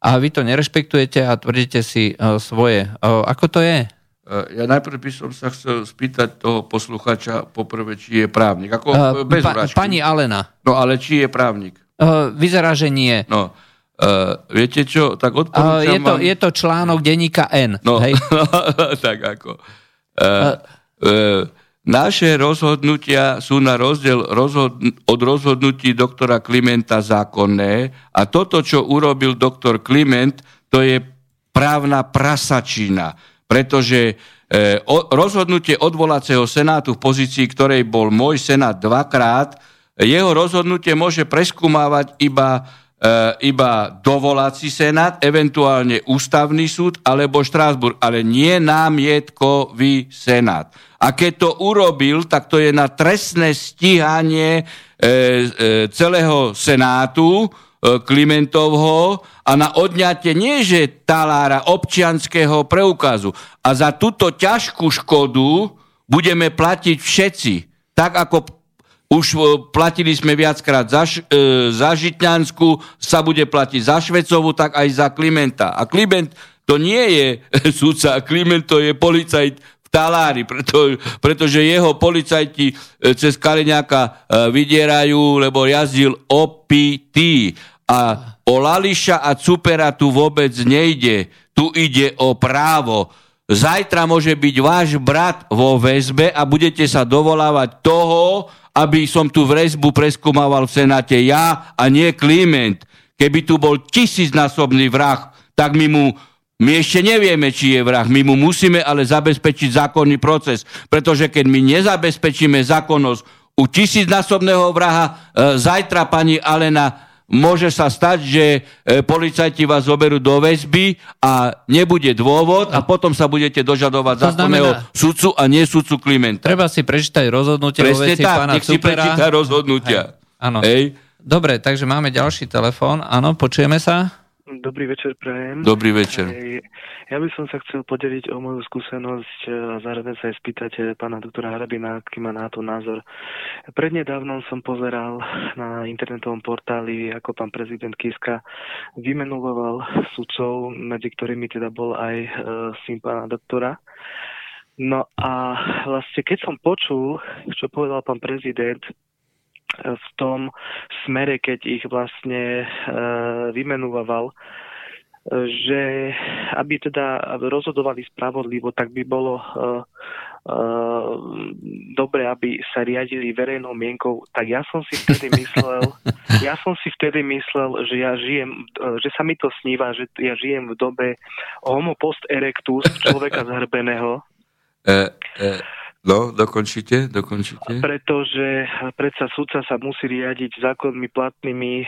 a vy to nerešpektujete a tvrdíte si e, svoje. E, Ako to je? E, Ja najprv by som sa chcel spýtať toho posluchača poprvé, či je právnik. Ako E, e, bez pa-. Pani Alena, No ale či je právnik? e, vyzerá, že nie. No, uh, viete čo, tak E, odporúčam Je to, vám... je to článok denníka N. No, Hej. [laughs] tak ako. Uh, uh, naše rozhodnutia sú na rozdiel rozhod- od rozhodnutí doktora Klimenta zákonné a toto, čo urobil doktor Kliment, to je právna prasačina, pretože e, o, rozhodnutie odvolacieho senátu v pozícii, ktorej bol môj senát dvakrát, jeho rozhodnutie môže preskúmávať iba iba dovolací senát, eventuálne ústavný súd alebo Štrásburg, ale nie námietkový senát. A keď to urobil, tak to je na trestné stíhanie e, e, celého senátu, e, Klimentovho a na odňatie nie že talára občianského preukazu. A za túto ťažkú škodu budeme platiť všetci. Tak ako už e, platili sme viackrát za, e, za Žitňansku, sa bude platiť za Švecovu, tak aj za Klimenta. A Kliment to nie je [laughs] sudca, Kliment to je policajt v talári, preto, pretože jeho policajti e, cez Kaliňáka e, vydierajú, lebo jazdil opitý. A o Lališa a Cupera tu vôbec nejde. Tu ide o právo. Zajtra môže byť váš brat vo väzbe a budete sa dovolávať toho, aby som tú väzbu preskúmaval v Senáte ja a nie Kliment. Keby tu bol tisícnásobný vrah, tak my mu my ešte nevieme, či je vrah. My mu musíme ale zabezpečiť zákonný proces, pretože keď my nezabezpečíme zákonnosť u tisícnásobného vraha, e, zajtra pani Alena môže sa stať, že e, policajti vás zoberú do väzby a nebude dôvod a potom sa budete dožadovať To zákonného znamená- sudcu a nie sudcu Klimenta. Treba si prečítať rozhodnutie vo Presne veci tak, pána nech si prečíta rozhodnutia. Hej, áno. Hej. Dobre, takže máme ďalší telefón. Áno, počujeme sa? Dobrý večer, prajem. Dobrý večer. Ja by som sa chcel podeliť o moju skúsenosť e, a zároveň sa aj spýtať e, pána doktora Harabina, aký má na to názor. Prednedávnom som pozeral na internetovom portáli, ako pán prezident Kiska vymenoval sudcov, medzi ktorými teda bol aj e, syn pána doktora. No a vlastne keď som počul, čo povedal pán prezident, v tom smere, keď ich vlastne e, vymenúval, e, že aby teda rozhodovali spravodlivo, tak by bolo e, dobre, aby sa riadili verejnou mienkou. Tak ja som si vtedy [laughs] myslel, ja som si vtedy myslel, že ja žijem, že sa mi to sníva, že ja žijem v dobe homo post erectus, človeka [laughs] zhrbeného, E, e, no, dokončite, dokončite. pretože predsa sudca sa musí riadiť zákonmi platnými e,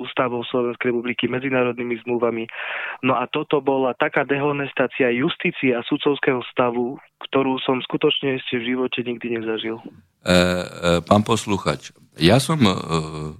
ústavou Slovenskej republiky, medzinárodnými zmluvami. No a toto bola taká dehonestácia justície a sudcovského stavu, ktorú som skutočne ešte v živote nikdy nezažil. E, e, pán posluchač, ja som e,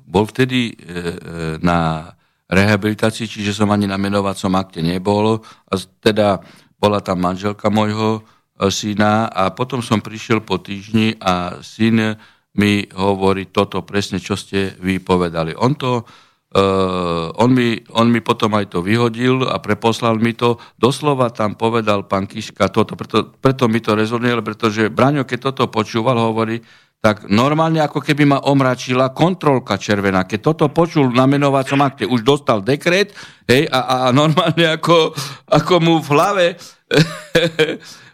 bol vtedy e, e, na rehabilitácii, čiže som ani na menovacom akte nebol. A teda bola tam manželka môjho syna a potom som prišiel po týždni a syn mi hovorí toto presne, čo ste vy povedali. On to Uh, on, mi, on mi potom aj to vyhodil a preposlal mi to. Doslova tam povedal pán Kiška toto, preto, preto mi to rezonuje, pretože Braňo, keď toto počúval, hovorí, tak normálne ako keby ma omračila kontrolka červená. Keď toto počul na menovacom akte, už dostal dekret hej, a, a normálne ako, ako mu v hlave [laughs]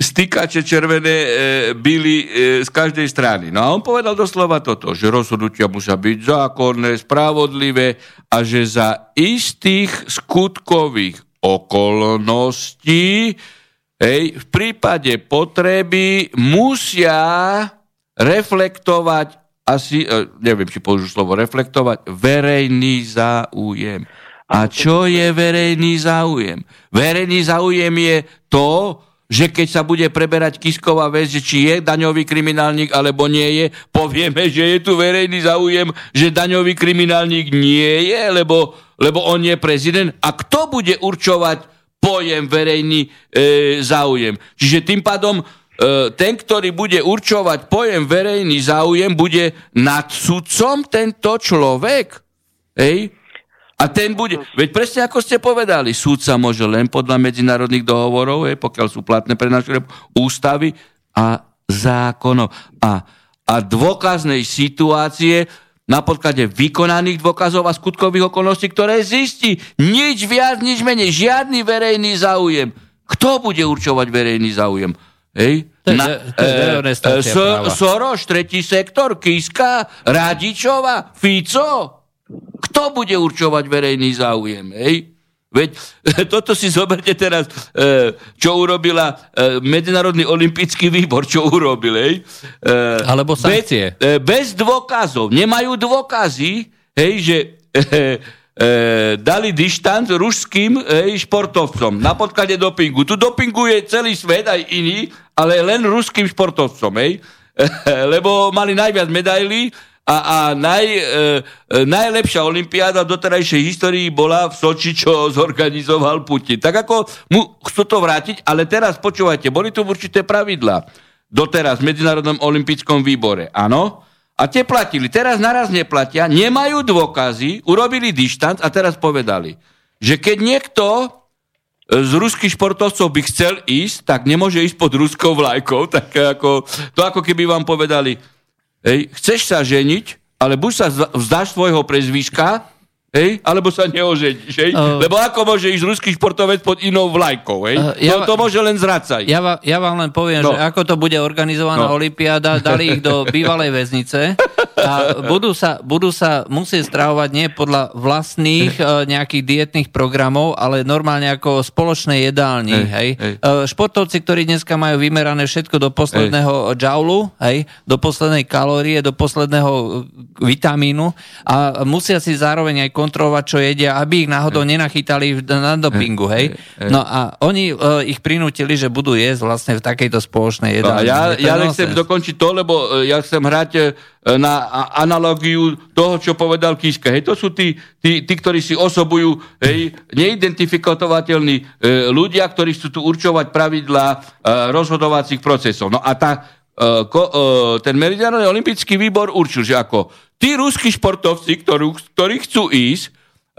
stýkače červené e, byli e, z každej strany. No a on povedal doslova toto, že rozhodnutia musia byť zákonné, spravodlivé a že za istých skutkových okolností hej, v prípade potreby musia reflektovať asi, e, neviem, či použijú slovo reflektovať, verejný záujem. A čo je verejný záujem? Verejný záujem je to, že keď sa bude preberať Kisková vec, či je daňový kriminálnik alebo nie je, povieme, že je tu verejný záujem, že daňový kriminálnik nie je, lebo, lebo on je prezident. A kto bude určovať pojem verejný e, záujem? Čiže tým pádom e, ten, ktorý bude určovať pojem verejný záujem, bude nad sudcom tento človek. Hej? A ten bude, veď presne ako ste povedali, súd sa môže len podľa medzinárodných dohovorov, je, pokiaľ sú platné pre našu ústavy a zákonov. A, a dôkaznej situácie na podklade vykonaných dôkazov a skutkových okolností, ktoré zistí nič viac, nič menej, žiadny verejný záujem. Kto bude určovať verejný záujem? Hej? Na, e, e, so, Soroš, tretí sektor, Kiska, Radičova, Fico. Kto bude určovať verejný záujem? Hej? Veď [laughs] toto si zoberte teraz, e, čo urobila e, Medzinárodný olimpijský výbor, čo urobil. Hej? E, Alebo sankcie. Bez, bez dôkazov. Nemajú dôkazy, hej, že [laughs] e, dali dištant ruským hej, športovcom na podklade dopingu. Tu dopinguje celý svet, aj iný, ale len ruským športovcom. Hej? [laughs] lebo mali najviac medailí a, a naj, e, e, najlepšia olimpiáda v doterajšej histórii bola v Soči, čo zorganizoval Putin. Tak ako mu chcú to vrátiť, ale teraz počúvajte, boli tu určité pravidlá doteraz v Medzinárodnom olimpickom výbore. Áno? A tie platili. Teraz naraz neplatia, nemajú dôkazy, urobili dištant a teraz povedali, že keď niekto z ruských športovcov by chcel ísť, tak nemôže ísť pod ruskou vlajkou. [laughs] Tak ako, to ako keby vám povedali, Hej, chceš sa ženiť, ale buď sa vzdáš svojho prezvíška, Hej? Alebo sa neoženíš, hej? Uh, Lebo ako môže ísť ruský športovec pod inou vlajkou, hej? Uh, ja, to, to môže len zracať. Ja, va, ja vám len poviem, no. že ako to bude organizovaná no. olimpiáda, dali ich do bývalej väznice [laughs] a budú sa, budú sa musieť stravovať nie podľa vlastných uh, nejakých dietných programov, ale normálne ako spoločnej jedálni, hej? hej? hej. Uh, športovci, ktorí dneska majú vymerané všetko do posledného hej. džaulu, hej? Do poslednej kalórie, do posledného vitamínu a musia si zároveň aj kontrolovať, čo jedia, aby ich náhodou nenachytali na dopingu, hej? No a oni ich prinútili, že budú jesť vlastne v takejto spoločnej jedálni. No, ja, ja nechcem dokončiť to, lebo ja chcem hrať na analogiu toho, čo povedal Kiska. Hej, to sú tí, tí, tí ktorí si osobujú hej, neidentifikovateľní e, ľudia, ktorí chcú tu určovať pravidlá e, rozhodovacích procesov. No a tá, e, ko, e, ten Meridionálny olimpický výbor určil, že ako tí ruskí športovci, ktorú, ktorí chcú ísť,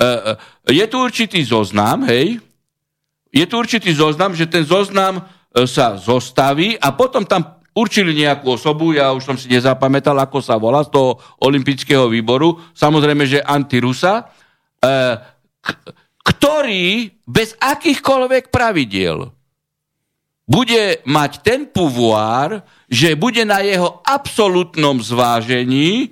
uh, je tu určitý zoznam, hej, je tu určitý zoznam, že ten zoznam uh, sa zostaví a potom tam určili nejakú osobu, ja už som si nezapamätal, ako sa volá, z toho olympijského výboru, samozrejme, že antirusa, k- ktorý bez akýchkoľvek pravidiel bude mať ten pouvoir, že bude na jeho absolútnom zvážení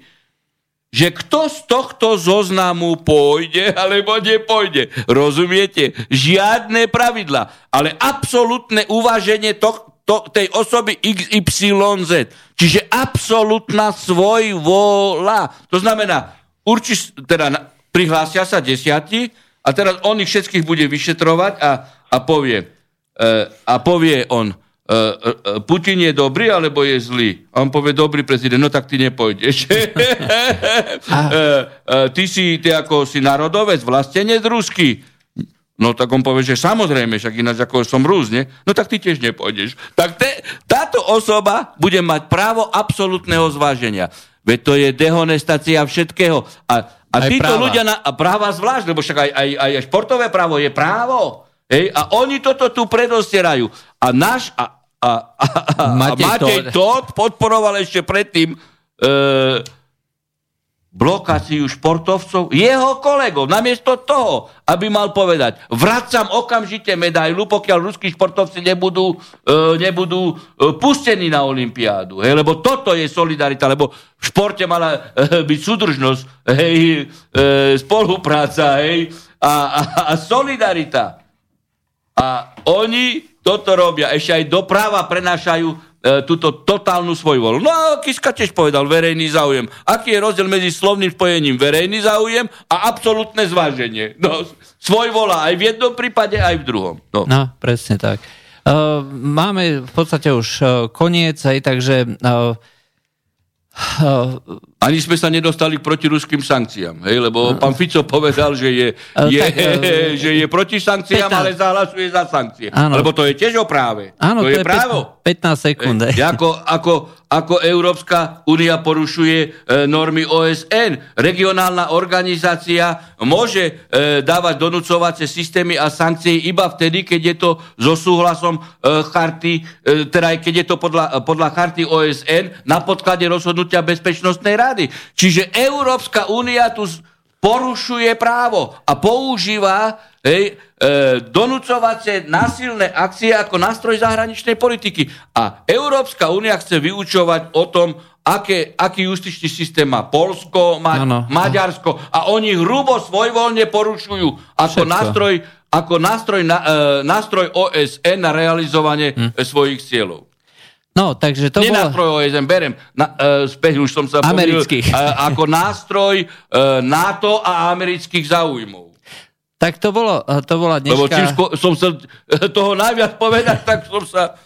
že kto z tohto zoznamu pôjde [laughs] alebo nepôjde. Rozumiete? Žiadne pravidla, ale absolútne uváženie to, to, tej osoby XYZ. Čiže absolútna svoj vola. To znamená, urči, teda prihlásia sa desiatí a teraz on ich všetkých bude vyšetrovať a, a povie, e, a povie on, E, e, Putin je dobrý alebo je zlý? A on povie, dobrý prezident, no tak ty nepôjdeš. [laughs] E, ty si, ty ako si národovec, vlastenec ruský. No tak on povie, že samozrejme, však ináč ako som Rus, nie? No tak ty tiež nepôjdeš. Tak te, táto osoba bude mať právo absolútneho zváženia. Veď to je dehonestácia všetkého. A, a títo práva. ľudia, na, a práva zvlášť, lebo však aj, aj, aj športové právo je právo. Hej? A oni toto tu predostierajú. A náš, a, a, a, a Matej, Matej Todt podporoval ešte predtým e, blokáciu športovcov, jeho kolegov, namiesto toho, aby mal povedať, vracam okamžite medailu, pokiaľ ruskí športovci nebudú, e, nebudú e, pustení na Olympiádu. Hej, lebo toto je solidarita, lebo v športe mala e, byť súdržnosť, hej, e, spolupráca hej, a, a, a solidarita. A oni toto robia, ešte aj doprava prenášajú e, túto totálnu svoju volu. No a Kiska tiež povedal verejný záujem. Aký je rozdiel medzi slovným spojením verejný záujem a absolútne zváženie? No, svoj volá aj v jednom prípade, aj v druhom. No, no presne tak. máme v podstate už koniec, aj, takže ani sme sa nedostali k protiruským sankciám, hej, lebo pán Fico povedal, že je, je, tak, že je proti sankciám, 15. ale zahlasuje za sankcie. Áno. Lebo to je tiež o práve. Áno, to, to je, je právo. 15 sekúnd. Ako, ako, ako Európska únia porušuje e, normy OSN. Regionálna organizácia môže e, dávať donúcovacie systémy a sankcie iba vtedy, keď je to so súhlasom e, charty, e, teda keď je to podľa, podľa charty OSN na podklade rozhodnutia Bezpečnostnej rady. Čiže Európska únia tu porušuje právo a používa hej, e, donúcovacie násilné akcie ako nástroj zahraničnej politiky. A Európska únia chce vyučovať o tom, aké, aký justičný systém má Polsko, Ma- ano. Maďarsko a oni hrubo svojvoľne porušujú ako Všetko. nástroj, ako nástroj, na, e, nástroj OSN na realizovanie hm. svojich cieľov. No, takže to Nie bolo... berem, na, uh, späť už som sa Amerických. Pomýl, uh, ako nástroj uh, NATO a amerických záujmov. Tak to, bolo, to bola dneška... Lebo čím sko- som sa [laughs] toho najviac povedať, tak som sa...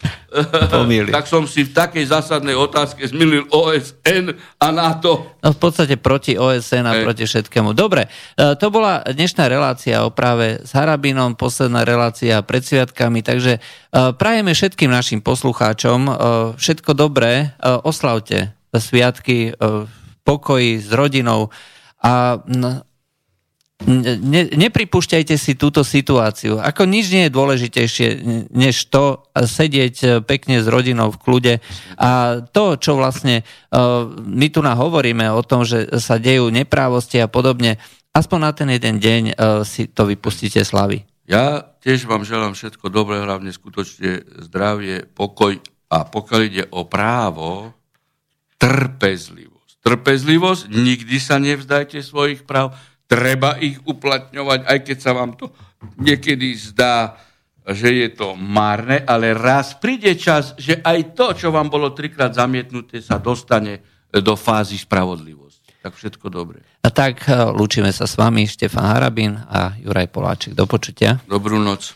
Pomýli. tak som si v takej zásadnej otázke zmilil OSN a NATO. No v podstate proti OSN a hey. proti všetkému. Dobre, e, to bola dnešná relácia o práve s Harabinom, posledná relácia pred sviatkami, takže prajeme všetkým našim poslucháčom všetko dobré, oslavte sviatky v pokoji s rodinou a ne, nepripúšťajte si túto situáciu. Ako nič nie je dôležitejšie, než to sedieť e, pekne s rodinou v kľude. A to, čo vlastne uh, my tu hovoríme o tom, že sa dejú neprávosti a podobne, aspoň na ten jeden deň uh, si to vypustíte slavy. Ja tiež vám želám všetko dobré, hlavne skutočne zdravie, pokoj a pokiaľ ide o právo, trpezlivosť. Trpezlivosť, nikdy sa nevzdajte svojich práv, treba ich uplatňovať, aj keď sa vám to niekedy zdá, že je to marné, ale raz príde čas, že aj to, čo vám bolo trikrát zamietnuté, sa dostane do fázy spravodlivosti. Tak všetko dobre. A tak e, lúčime sa s vami, Štefan Harabin a Juraj Poláček. Do počutia. Dobrú noc.